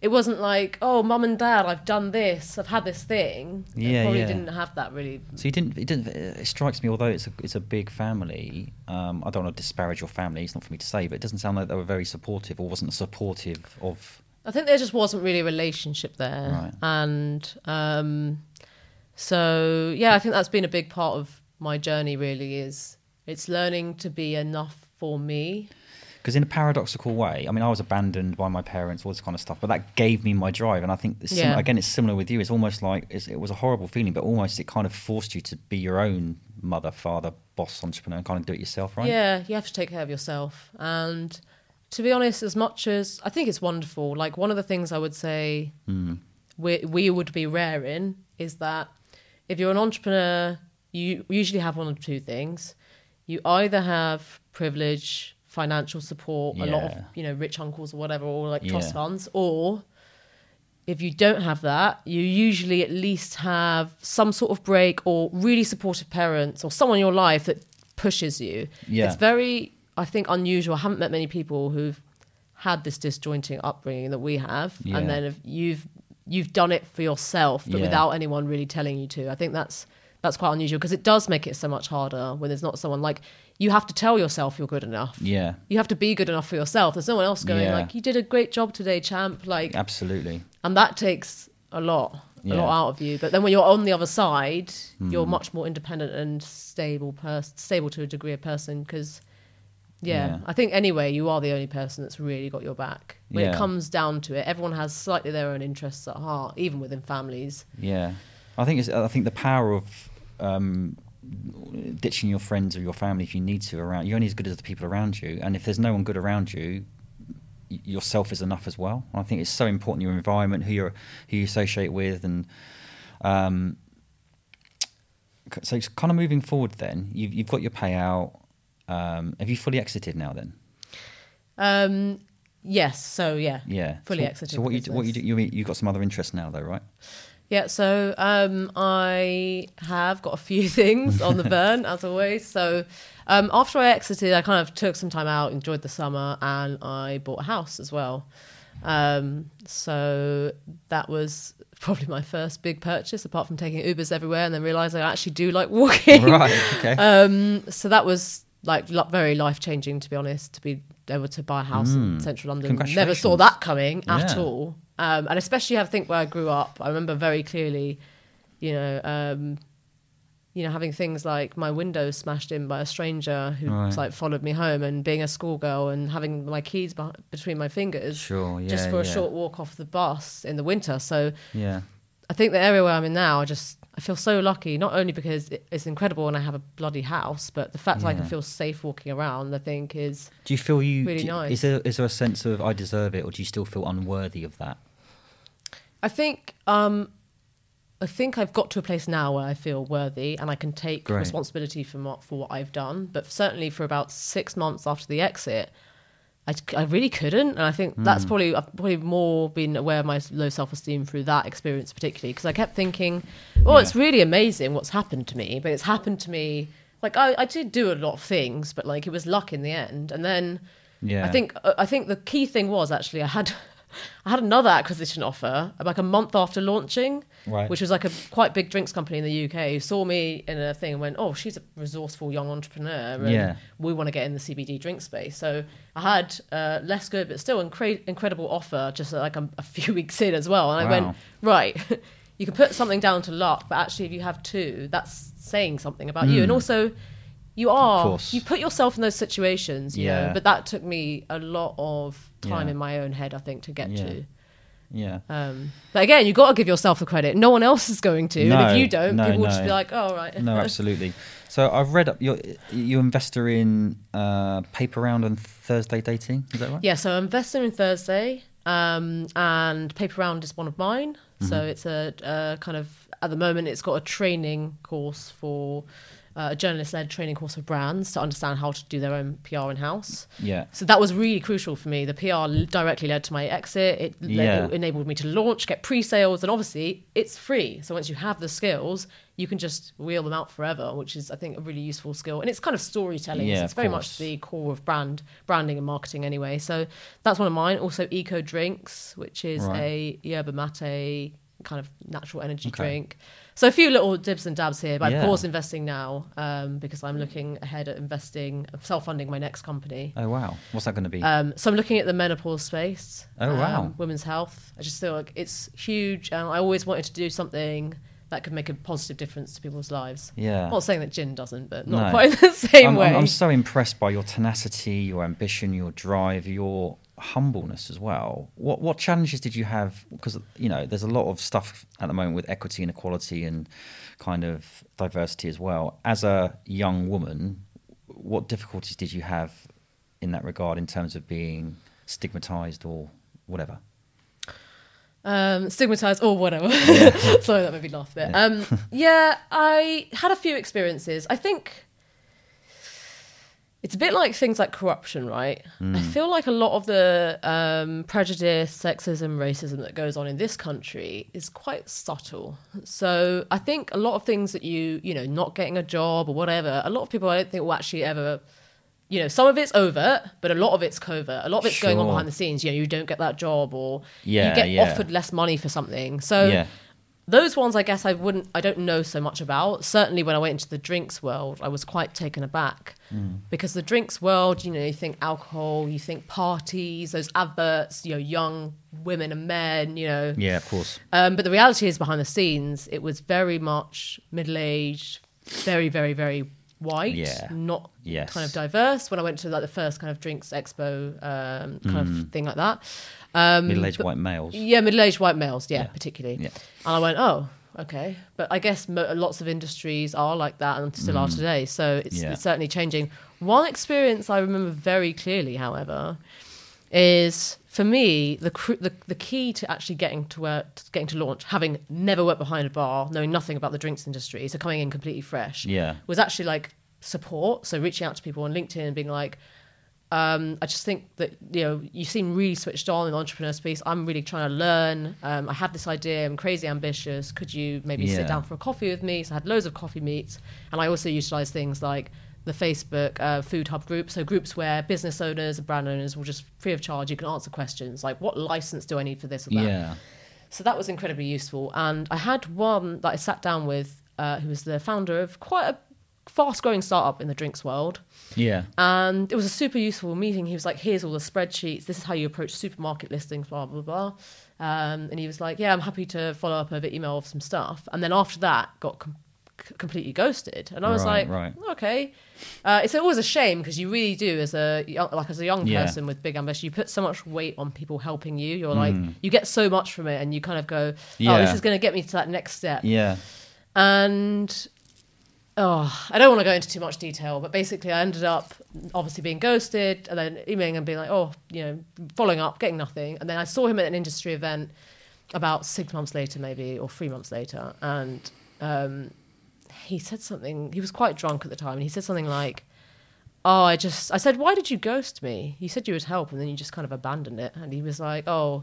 It wasn't like, oh, mum and dad, I've done this, I've had this thing. It Yeah, probably yeah. didn't have that really. So you didn't. It didn't. It strikes me, although it's a it's a big family. Um, I don't want to disparage your family. It's not for me to say, but it doesn't sound like they were very supportive or wasn't supportive of. I think there just wasn't really a relationship there, Right. and um, so yeah, I think that's been a big part of my journey. Really, is it's learning to be enough for me. Because in a paradoxical way, I mean, I was abandoned by my parents, all this kind of stuff, but that gave me my drive. And I think, it's sim- Yeah. again, it's similar with you. It's almost like it's, it was a horrible feeling, but almost it kind of forced you to be your own mother, father, boss, entrepreneur, and kind of do it yourself, right? Yeah, you have to take care of yourself. And to be honest, as much as I think it's wonderful, like one of the things I would say Mm. we we would be rare in is that if you're an entrepreneur, you usually have one of two things. You either have privilege, financial support, a lot of you know rich uncles or whatever, or like trust Yeah. funds, or if you don't have that, you usually at least have some sort of break or really supportive parents or someone in your life that pushes you. Yeah. It's very, I think, unusual. I haven't met many people who've had this disjointing upbringing that we have, Yeah. and then if you've you've done it for yourself, but Yeah. without anyone really telling you to. I think that's that's quite unusual because it does make it so much harder when there's not someone like you have to tell yourself you're good enough. Yeah, You have to be good enough for yourself. There's no one else going Yeah. like you did a great job today, champ. Like absolutely. and that takes a lot a Yeah. Hmm. lot out of you but then when you're on the other side you're much more independent and stable person stable to a degree of person because yeah, Yeah. i think anyway you are the only person that's really got your back when Yeah. it comes down to it everyone has slightly their own interests at heart even within families Yeah, I think it's. I think the power of um, ditching your friends or your family if you need to around. You're only as good as the people around you, and if there's no one good around you, yourself is enough as well. And I think it's so important your environment, who you're, who you associate with, and um, so it's kind of moving forward. Then you've you've got your payout. Um, have you fully exited now? Then um yes so yeah yeah, Fully so, exited So what you do- what you do, you you got some other interests now though, right? Yeah, so um, I have got a few things on the burn as always. So um, after I exited, I kind of took some time out, enjoyed the summer, and I bought a house as well. Um, so that was probably my first big purchase, apart from taking Ubers everywhere, and then realising I actually do like walking. right. Okay. Um, so that was like very life changing, to be honest, to be able to buy a house in Mm. central London. Never saw that coming at all. Um, and especially, I think where I grew up, I remember very clearly, you know, um, you know, having things like my window smashed in by a stranger who Right. like followed me home, and being a schoolgirl and having my keys beh between my fingers sure. Yeah. just for a short walk off the bus in the winter. So Yeah. I think the area where I'm in now, I just I feel so lucky. Not only because it's incredible and I have a bloody house, but the fact that I can feel safe walking around, I think is Do you feel you? Really do nice. Is there is there a sense of I deserve it, or do you still feel unworthy of that? I think um, I think I've got to a place now where I feel worthy and I can take Great. responsibility for what, for what I've done. But certainly for about six months after the exit, I, I really couldn't, and I think Hmm. that's probably I've probably more been aware of my low self esteem through that experience, particularly because I kept thinking, "Oh, Yeah. it's really amazing what's happened to me," but it's happened to me like I, I did do a lot of things, but like it was luck in the end, and then. Yeah. I think uh, I think the key thing was actually I had I had another acquisition offer like a month after launching, Right. which was like a quite big drinks company in the UK who saw me in a thing and went, "Oh, she's a resourceful young entrepreneur, and Yeah. we want to get in the CBD drink space." So I had uh, less good but still incre- incredible offer just like a, a few weeks in as well, and I went, "Right, you can put something down to luck, but actually if you have two, that's saying something about you, Mm. and also." You are. You put yourself in those situations, you Yeah. know. But that took me a lot of time Yeah. in my own head, I think, to get Yeah. to. yeah. Um, but again, you got to give yourself the credit. No one else is going to, and No, if you don't, no, people will just be like, "Oh, right." No, absolutely. So I've read up. You're you investor in uh, Paper Round and Thursday Dating. Is that right? yeah. So I'm investing in Thursday. um, and Paper Round is one of mine. So Mm-hmm. it's a, a kind of at the moment it's got a training course for uh, a journalist-led training course for brands to understand how to do their own PR in house. Yeah. So that was really crucial for me. The PR directly led to my exit. It, led- Yeah. it enabled me to launch, get pre-sales, and obviously it's free. So once you have the skills, you can just wheel them out forever, which is I think a really useful skill. And it's kind of storytelling. Yeah, so it's very course. much the core of brand branding and marketing anyway. So that's one of mine. Also Eco Drinks, which is Right. a yerba mate kind of natural energy Okay. drink. So a few little dibs and dabs here, but Yeah. of course investing now um, because I'm looking ahead at investing, self-funding my next company. Oh wow. What's that going to be? Um, so I'm looking at the menopause space. Oh, wow. um, women's health. I just feel like it's huge, I always wanted to do something that could make a positive difference to people's lives. yeah. I'm not saying that gin doesn't, but not No. quite the same I'm, way. I'm, I'm so impressed by your tenacity, your ambition, your drive, your humbleness as well. What what challenges did you have? Because you know, there's a lot of stuff at the moment with equity and equality and kind of diversity as well. As a young woman, what difficulties did you have in that regard in terms of being stigmatized or whatever? um, stigmatized or whatever. Sorry, that made me laugh a bit. Yeah. Um, yeah, I had a few experiences. I think it's a bit like things like corruption, right? I feel like a lot of the um, prejudice, sexism, racism that goes on in this country is quite subtle. So I think a lot of things that you, you know, not getting a job or whatever, a lot of people I don't think will actually ever. You know, some of it's overt, but a lot of it's covert. A lot of it's going on behind the scenes. You know, you don't get that job, or Yeah, you get yeah. offered less money for something. So yeah. Those ones I guess I wouldn't I don't know so much about. Certainly when I went into the drinks world, I was quite taken aback. Mm. Because the drinks world, you know, you think alcohol, you think parties, those adverts, you know, young women and men, you know. Yeah, of course. Um, but the reality is behind the scenes, it was very much middle aged, very, very, very white, Yeah. not Yes. kind of diverse. When I went to like the first kind of drinks expo um, kind of thing like that. Um, Middle-aged but- white males. yeah, middle-aged white males, yeah, Yeah. particularly. Yeah. And I went, oh, okay. But I guess mo- lots of industries are like that and still are today. So it's, Mm. Yeah. it's certainly changing. One experience I remember very clearly, however, is for me the, the the key to actually getting to work, getting to launch, having never worked behind a bar, knowing nothing about the drinks industry, so coming in completely fresh, Yeah. was actually like support. So reaching out to people on LinkedIn and being like, um, I just think that you know you seem really switched on in the entrepreneur space. I'm really trying to learn. Um, I have this idea. I'm crazy ambitious. Could you maybe Yeah. sit down for a coffee with me? So I had loads of coffee meets, and I also utilize things like the Facebook uh, Food Hub group. So groups where business owners and brand owners will just free of charge. You can answer questions like, "What license do I need for this or that?" Yeah. So that was incredibly useful. And I had one that I sat down with, uh, who was the founder of quite a fast growing startup in the drinks world. Yeah. And it was a super useful meeting. He was like, here's all the spreadsheets. This is how you approach supermarket listings, blah, blah, blah. Um, and he was like, yeah, I'm happy to follow up over email of some stuff. And then after that, got com- completely ghosted. And I was Right, like, right. okay. Uh, it's always a shame because you really do, as a young, like as a young Yeah. person with big ambition, you put so much weight on people helping you. You're like, you get so much from it, and you kind of go, oh, Mm. Yeah. this is going to get me to that next step. Yeah. And oh, I don't want to go into too much detail, but basically, I ended up obviously being ghosted, and then emailing and being like, oh, you know, following up, getting nothing, and then I saw him at an industry event about six months later, maybe or three months later, and um, he said something. He was quite drunk at the time, and he said something like. Oh, I just, I said, why did you ghost me? You said you would help, and then you just kind of abandoned it. And he was like, oh,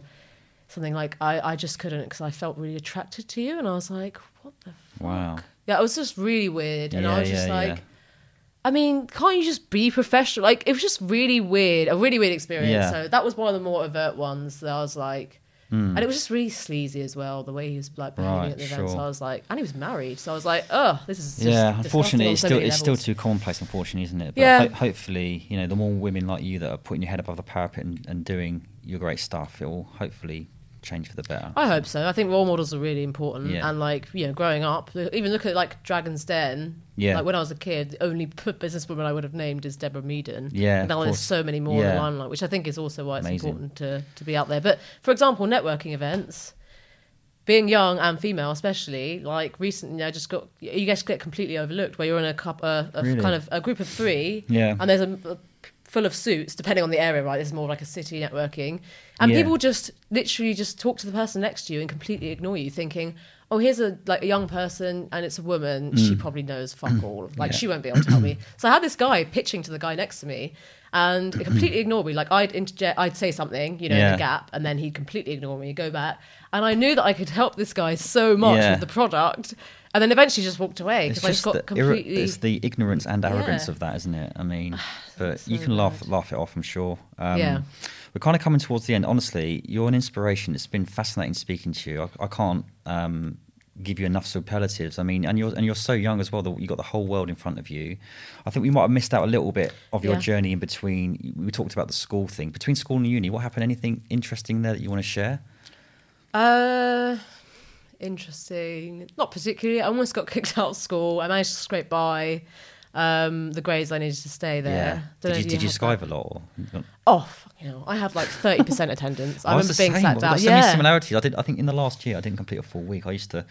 something like, I, I just couldn't because I felt really attracted to you. And I was like, what the Wow. yeah, it was just really weird, and Yeah, I was just yeah, like, yeah. I mean, can't you just be professional? Like, it was just really weird, a really weird experience. Yeah. So that was one of the more overt ones that I was like, Mm. and it was just really sleazy as well, the way he was like behaving Right, at the event. So. I was like, and he was married, so I was like, oh, this is yeah, unfortunately, it's so still it's still too commonplace. Unfortunately, isn't it? But Yeah. ho- hopefully, you know, the more women like you that are putting your head above the parapet and, and doing your great stuff, it will hopefully change for the better. I hope so. I think role models are really important, Yeah. and like you know, growing up, even look at like Dragon's Den. Yeah. Like when I was a kid, the only businesswoman I would have named is Deborah Meaden. Yeah, And now there's so many more in Yeah. the limelight, which I think is also why it's Amazing. important to to be out there. But for example, networking events. Being young and female, especially, like recently, I just got you guys get completely overlooked where you're in a cup, uh, a Really? kind of a group of three, Yeah. and there's a, a full of suits, depending on the area, right? This is more like a city networking, And Yeah. people just literally just talk to the person next to you and completely ignore you, thinking, "Oh, here's a like a young person and it's a woman. She probably knows fuck all. Like Mm. Yeah. she won't be able to tell me." So I had this guy pitching to the guy next to me, and he completely ignored me. Like I'd interject, I'd say something, you know, in Yeah. the gap, and then he'd completely ignore me, go back, and I knew that I could help this guy so much Yeah. with the product, and then eventually just walked away because I just got the, completely. it's the ignorance and arrogance Yeah. of that, isn't it? I mean, but so you can laugh bad. laugh it off, I'm sure. Um, Yeah. We're kind of coming towards the end. Honestly, you're an inspiration. It's been fascinating speaking to you. I, I can't um, give you enough superlatives. I mean, and you're and you're so young as well. That you got the whole world in front of you. I think we might have missed out a little bit of your Yeah. journey in between. We talked about the school thing between school and uni. What happened? Anything interesting there that you want to share? Uh, interesting. Not particularly. I almost got kicked out of school. I managed to scrape by um, the grades I needed to stay there. Know Did you did you skive a lot? Or? Oh, fucking hell. I had like 30% attendance. I, I was remember the being same. sat We've down. got so many similarities. I did. I think in the last year, I didn't complete a full week. I used to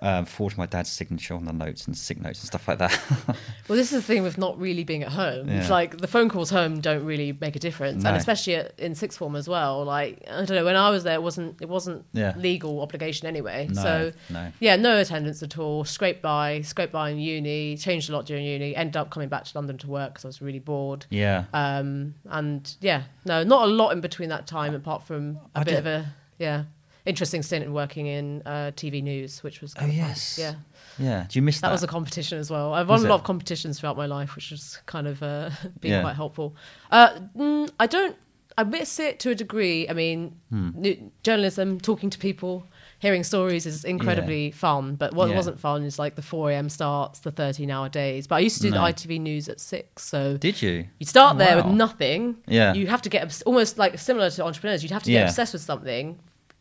um, forge my dad's signature on the notes and sick notes and stuff like that. Well, this is the thing with not really being at home. It's like the phone calls home don't really make a difference, No. and especially at, in sixth form as well. Like I don't know, when I was there, it wasn't it wasn't Yeah. legal obligation anyway. no, So no. yeah, no attendance at all. Scraped by, scraped by in uni. Changed a lot during uni. Ended up coming back to London to work because I was really bored. Yeah. Um, and yeah, no, not a lot in between that time, apart from a I bit did- of a yeah interesting stint in working in uh, TV news, which was Oh, kind of fun. yes. yeah. yeah. Do you miss that? That was a competition as well. I've Was won a lot it? of competitions throughout my life, which has kind of uh, been Yeah. quite helpful. Uh, mm, I don't. I miss it to a degree. I mean, Hmm. new- journalism, talking to people, hearing stories is incredibly fun. But what Yeah. wasn't fun is like the 4 a.m. starts, the 13 hour days. But I used to do No. the ITV news at six. So Did you? you start there Wow. with nothing. Yeah. You have to get obs- almost like similar to entrepreneurs. You'd have to get Yeah. obsessed with something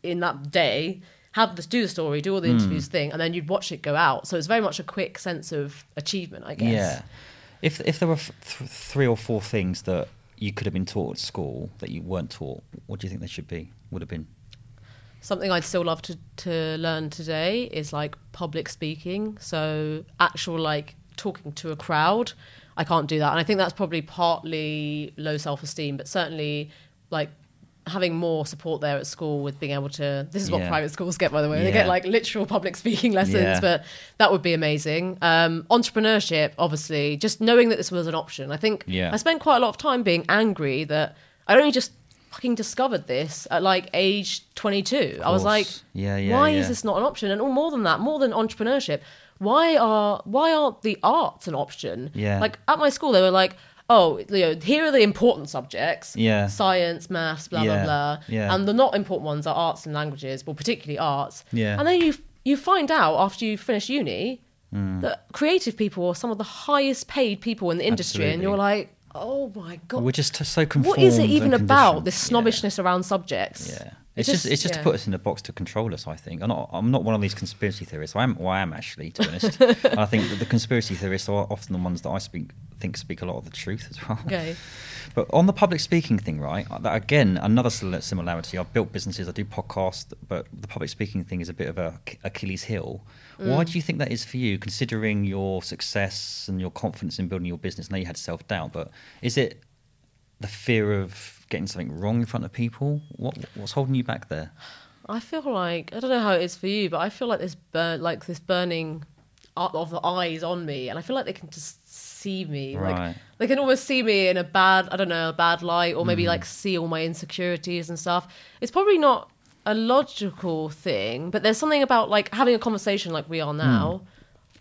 in that day, have this, do the story, do all Hmm. the interviews thing, and then you'd watch it go out. So it's very much a quick sense of achievement, I guess. Yeah. If if there were th- three or four things that you could have been taught at school that you weren't taught, what do you think they should be? Would have been? Something I'd still love to, to learn today is like public speaking. So actual like talking to a crowd. I can't do that. And I think that's probably partly low self esteem, but certainly like having more support there at school with being able to this is what Yeah. private schools get by the way. They get like literal public speaking lessons, Yeah. but that would be amazing. Um, entrepreneurship, obviously, just knowing that this was an option. I think Yeah. I spent quite a lot of time being angry that I only just fucking discovered this at like age 22. I was like, Yeah, yeah, why yeah. is this not an option? And all more than that, more than entrepreneurship, why are why aren't the arts an option? Yeah. Like at my school, they were like, oh, you know, here are the important subjects. Yeah. Science, maths, blah Yeah, blah blah. yeah. And the not important ones are arts and languages, well, particularly arts. Yeah. And then you you find out after you finish uni Hmm. that creative people are some of the highest paid people in the industry, and you're like, oh my god, We're just so conformed. what is it even about this Yeah. snobbishness around subjects? Yeah. It It's just, it's just yeah. to put us in a box to control us. I think I'm not. I'm not one of these conspiracy theorists. I am. Well, I am actually, to be honest. and I think that the conspiracy theorists are often the ones that I speak think speak a lot of the truth as well. Okay. But on the public speaking thing, right? That again, another similarity. I've built businesses. I do podcasts, but the public speaking thing is a bit of a Achilles heel. Why mm. do you think that is for you, considering your success and your confidence in building your business? Now you had self doubt, but is it the fear of getting something wrong in front of people? What what's holding you back there? I feel like I don't know how it is for you, but I feel like this burn, like this burning of the eyes on me, and I feel like they can just see me, Right. like they can almost see me in a bad, I don't know, a bad light, or Mm. maybe like see all my insecurities and stuff. It's probably not a logical thing, but there's something about like having a conversation like we are now.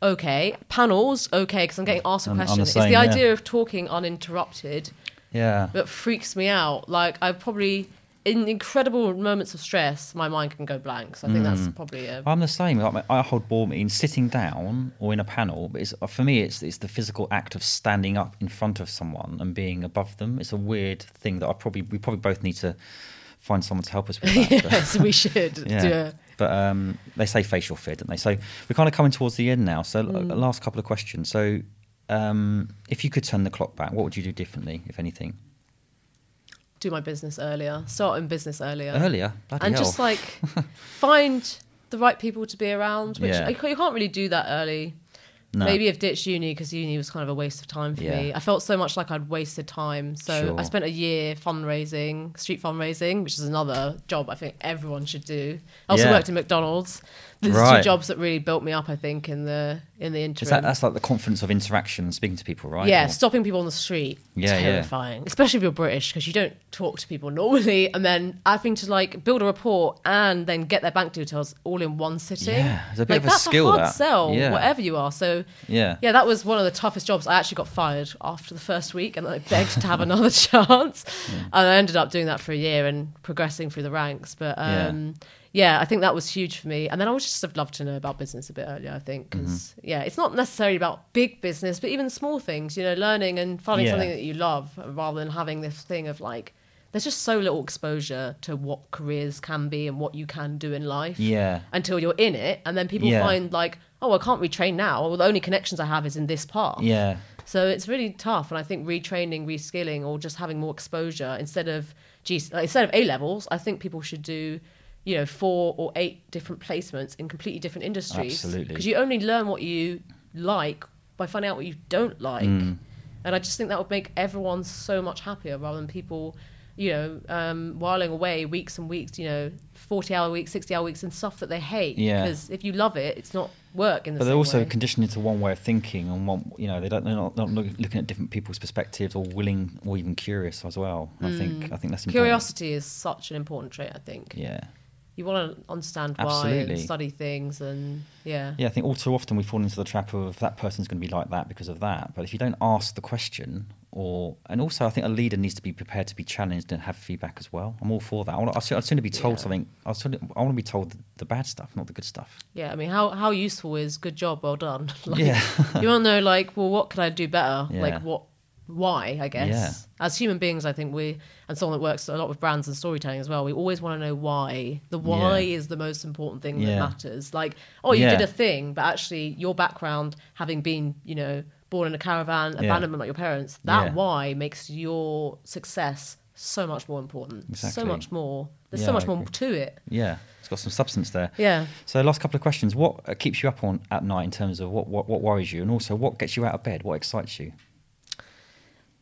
Okay, panels, okay, because I'm getting asked a I'm the question. it's the yeah. idea of talking uninterrupted Yeah. that freaks me out. Like I probably in incredible moments of stress, my mind can go blank. So I think that's probably a I'm the same. Like, I hold board meetings sitting down or in a panel, but it's, for me, it's it's the physical act of standing up in front of someone and being above them. It's a weird thing that I probably we probably both need to find someone to help us with. That. but- yes, we should yeah. do a But um, they say facial fear, don't they? So we're kind of coming towards the end now. So l- Mm. last couple of questions. So um, if you could turn the clock back, what would you do differently, if anything? do my business earlier, start in business earlier, Earlier, Bloody and hell. just like find the right people to be around. Which Yeah. you can't really do that early. No. maybe have ditched uni because uni was kind of a waste of time for Yeah. me. I felt so much like I'd wasted time. So Sure. I spent a year fundraising, street fundraising, which is another job I think everyone should do. I also Yeah. worked in McDonald's. These Right. two jobs that really built me up, I think, in the in the interim. Is that that's like the confidence of interaction, speaking to people, right? Yeah, Or- stopping people on the street. Yeah, yeah. terrifying. Especially if you're British, because you don't talk to people normally, and then having to like build a rapport and then get their bank details all in one sitting. Yeah, it's a bit like, of a that's skill, a hard that. sell, Yeah. whatever you are. So yeah. yeah, that was one of the toughest jobs. I actually got fired after the first week, and I begged to have another chance. And I ended up doing that for a year and progressing through the ranks. But um, yeah. I think that was huge for me. And then I would just have loved to know about business a bit earlier. I think because Mm-hmm. yeah, it's not necessarily about big business, but even small things. You know, learning and finding Yeah. something that you love, rather than having this thing of like. There's just so little exposure to what careers can be and what you can do in life Yeah. until you're in it, and then people Yeah. find like, oh, I can't retrain now. Well, the only connections I have is in this path. Yeah. So it's really tough, and I think retraining, reskilling, or just having more exposure instead of G- like, instead of A levels, I think people should do, you know, four or eight different placements in completely different industries. Absolutely. because you only learn what you like by finding out what you don't like, Mm. and I just think that would make everyone so much happier rather than people. You know, um, whiling away weeks and weeks, you know, 40 hour weeks, 60 hour weeks, and stuff that they hate. Yeah. Because if you love it, it's not work in the But they're also way. conditioned into one way of thinking, and one you know they don't they're not, not look- looking at different people's perspectives or willing or even curious as well. I think I think that's important. Curiosity is such an important trait, I think. Yeah, You want to understand why and study things, and yeah. yeah. I think all too often we fall into the trap of that person's going to be like that because of that. But if you don't ask the question, or and also I think a leader needs to be prepared to be challenged and have feedback as well. I'm all for that. I'd sooner- be told Yeah. something. I want to be told the, the bad stuff, not the good stuff. Yeah, I mean, how how useful is good job, well done? like, Yeah. you want to know, like, well, what could I do better? Yeah. Like, what, why? I guess. Yeah. As human beings, I think we, and someone that works a lot with brands and storytelling as well, we always want to know why. The why Yeah. is the most important thing Yeah. that matters. Like, oh, you did a thing, but actually, your background, having been, you know, born in a caravan, abandonment like your parents, that why makes your success so much more important. So much more. There's so much more to it. Yeah, it's got some substance there. Yeah. So, last couple of questions: What uh, keeps you up on at night in terms of what, what what worries you, and also what gets you out of bed? What excites you?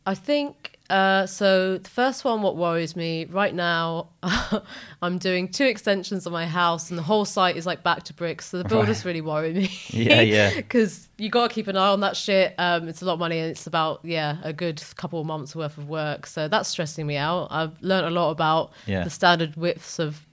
I think uh, so. The first one, what worries me right now, I'm doing two extensions of my house, and the whole site is like back to bricks. So the builders Right. really worry me. Yeah, yeah. Because you got to keep an eye on that shit. Um, it's a lot of money, and it's about yeah a good couple of months worth of work. So that's stressing me out. I've learned a lot about Yeah. the standard widths of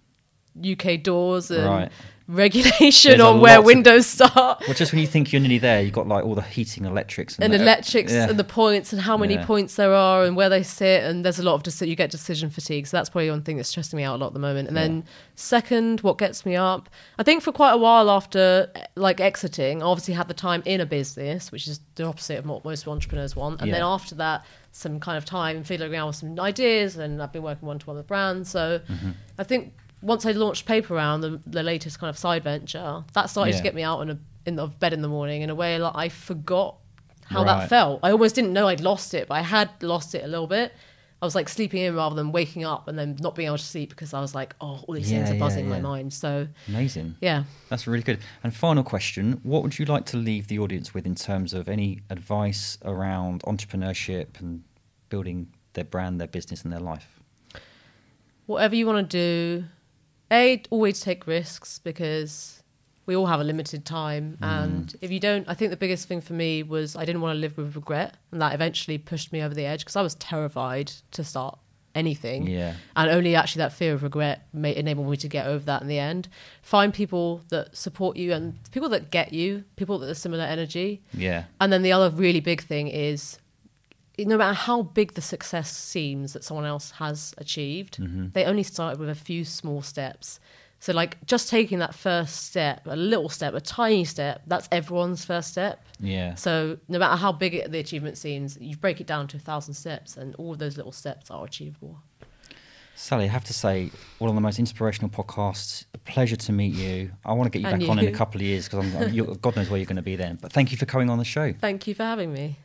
UK doors and Right. regulation There's on where to- windows start. Well, just when you think you're nearly there, you've got like all the heating, electrics, and the- electrics yeah. and the points and how many Yeah. points there are and where they sit and there's a lot of deci- you get decision fatigue so that's probably one thing that's stressing me out a lot at the moment and then second what gets me up i think for quite a while after like exiting i obviously had the time in a business which is the opposite of what most entrepreneurs want and then after that some kind of time fiddling around with some ideas and i've been working one-to-one with brands so Mm-hmm. i think once i launched paper round the, the latest kind of side venture that started Yeah. to get me out in a in the bed in the morning in a way like i forgot how Right. that felt. I almost didn't know I'd lost it, but I had lost it a little bit. I was like sleeping in rather than waking up and then not being able to sleep because I was like, oh, all these things Yeah, are buzzing yeah, in my mind. So Amazing. yeah, That's really good. And final question: What would you like to leave the audience with in terms of any advice around entrepreneurship and building their brand, their business, and their life? whatever you want to do, a always take risks because we all have a limited time, Mm. and if you don't, I think the biggest thing for me was I didn't want to live with regret, and that eventually pushed me over the edge because I was terrified to start anything. Yeah. and only actually that fear of regret may enable me to get over that in the end. Find people that support you and people that get you, people that are similar energy. Yeah. And then the other really big thing is no matter how big the success seems that someone else has achieved, Mm-hmm. they only started with a few small steps. So, like, just taking that first step, a little step, a tiny step, that's everyone's first step. Yeah. So, no matter how big it, the achievement seems, you break it down to a thousand steps, and all of those little steps are achievable. Sally, I have to say, one of the most inspirational podcasts. A pleasure to meet you. I want to get you And back on in a couple of years because you- God knows where you're going to be then. But thank you for coming on the show. Thank you for having me.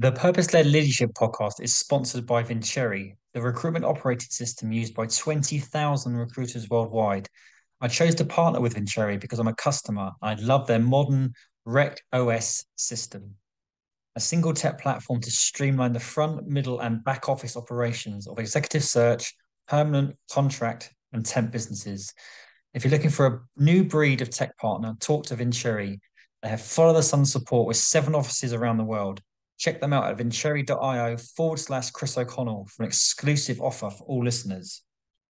The Purpose Led Leadership podcast is sponsored by Vincere, the recruitment operating system used by 20,000 recruiters worldwide. I chose to partner with Vincere because I'm a customer. I love their modern Rec OS system, a single tech platform to streamline the front, middle, and back office operations of executive search, permanent, contract, and temp businesses. If you're looking for a new breed of tech partner, talk to Vincere. They have follow the sun support with seven offices around the world. Check them out at vincere.io forward slash Chris O'Connell for an exclusive offer for all listeners.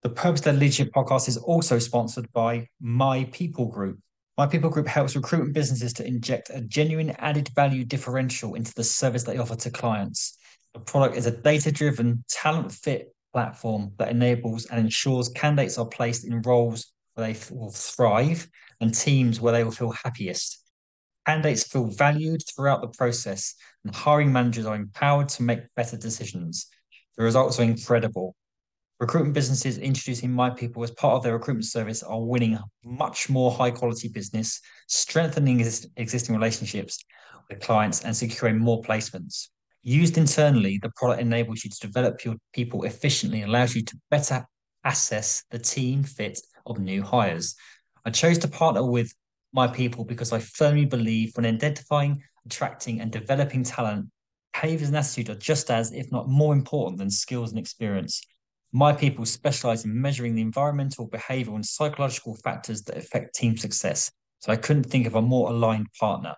The Purpose Led Leadership podcast is also sponsored by My People Group. My People Group helps recruitment businesses to inject a genuine added value differential into the service they offer to clients. The product is a data driven, talent fit platform that enables and ensures candidates are placed in roles where they will thrive and teams where they will feel happiest. Candidates feel valued throughout the process, and hiring managers are empowered to make better decisions. The results are incredible. Recruitment businesses introducing My People as part of their recruitment service are winning much more high quality business, strengthening existing relationships with clients, and securing more placements. Used internally, the product enables you to develop your people efficiently and allows you to better assess the team fit of new hires. I chose to partner with my people because I firmly believe when identifying, attracting, and developing talent, behaviors and attitude are just as, if not more important than skills and experience. My people specialize in measuring the environmental, behavioral, and psychological factors that affect team success. So I couldn't think of a more aligned partner.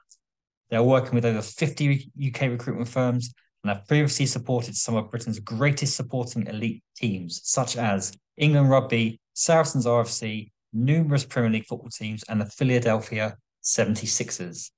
They are working with over 50 UK recruitment firms and have previously supported some of Britain's greatest supporting elite teams, such as England Rugby, Saracens RFC, numerous Premier League football teams, and the Philadelphia 76ers.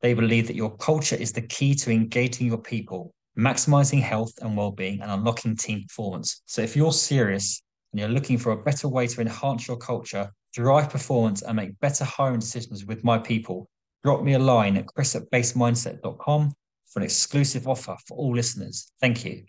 They believe that your culture is the key to engaging your people, maximizing health and well-being, and unlocking team performance. So if you're serious and you're looking for a better way to enhance your culture, drive performance, and make better hiring decisions with my people, drop me a line at chris at basemindset.com for an exclusive offer for all listeners. Thank you.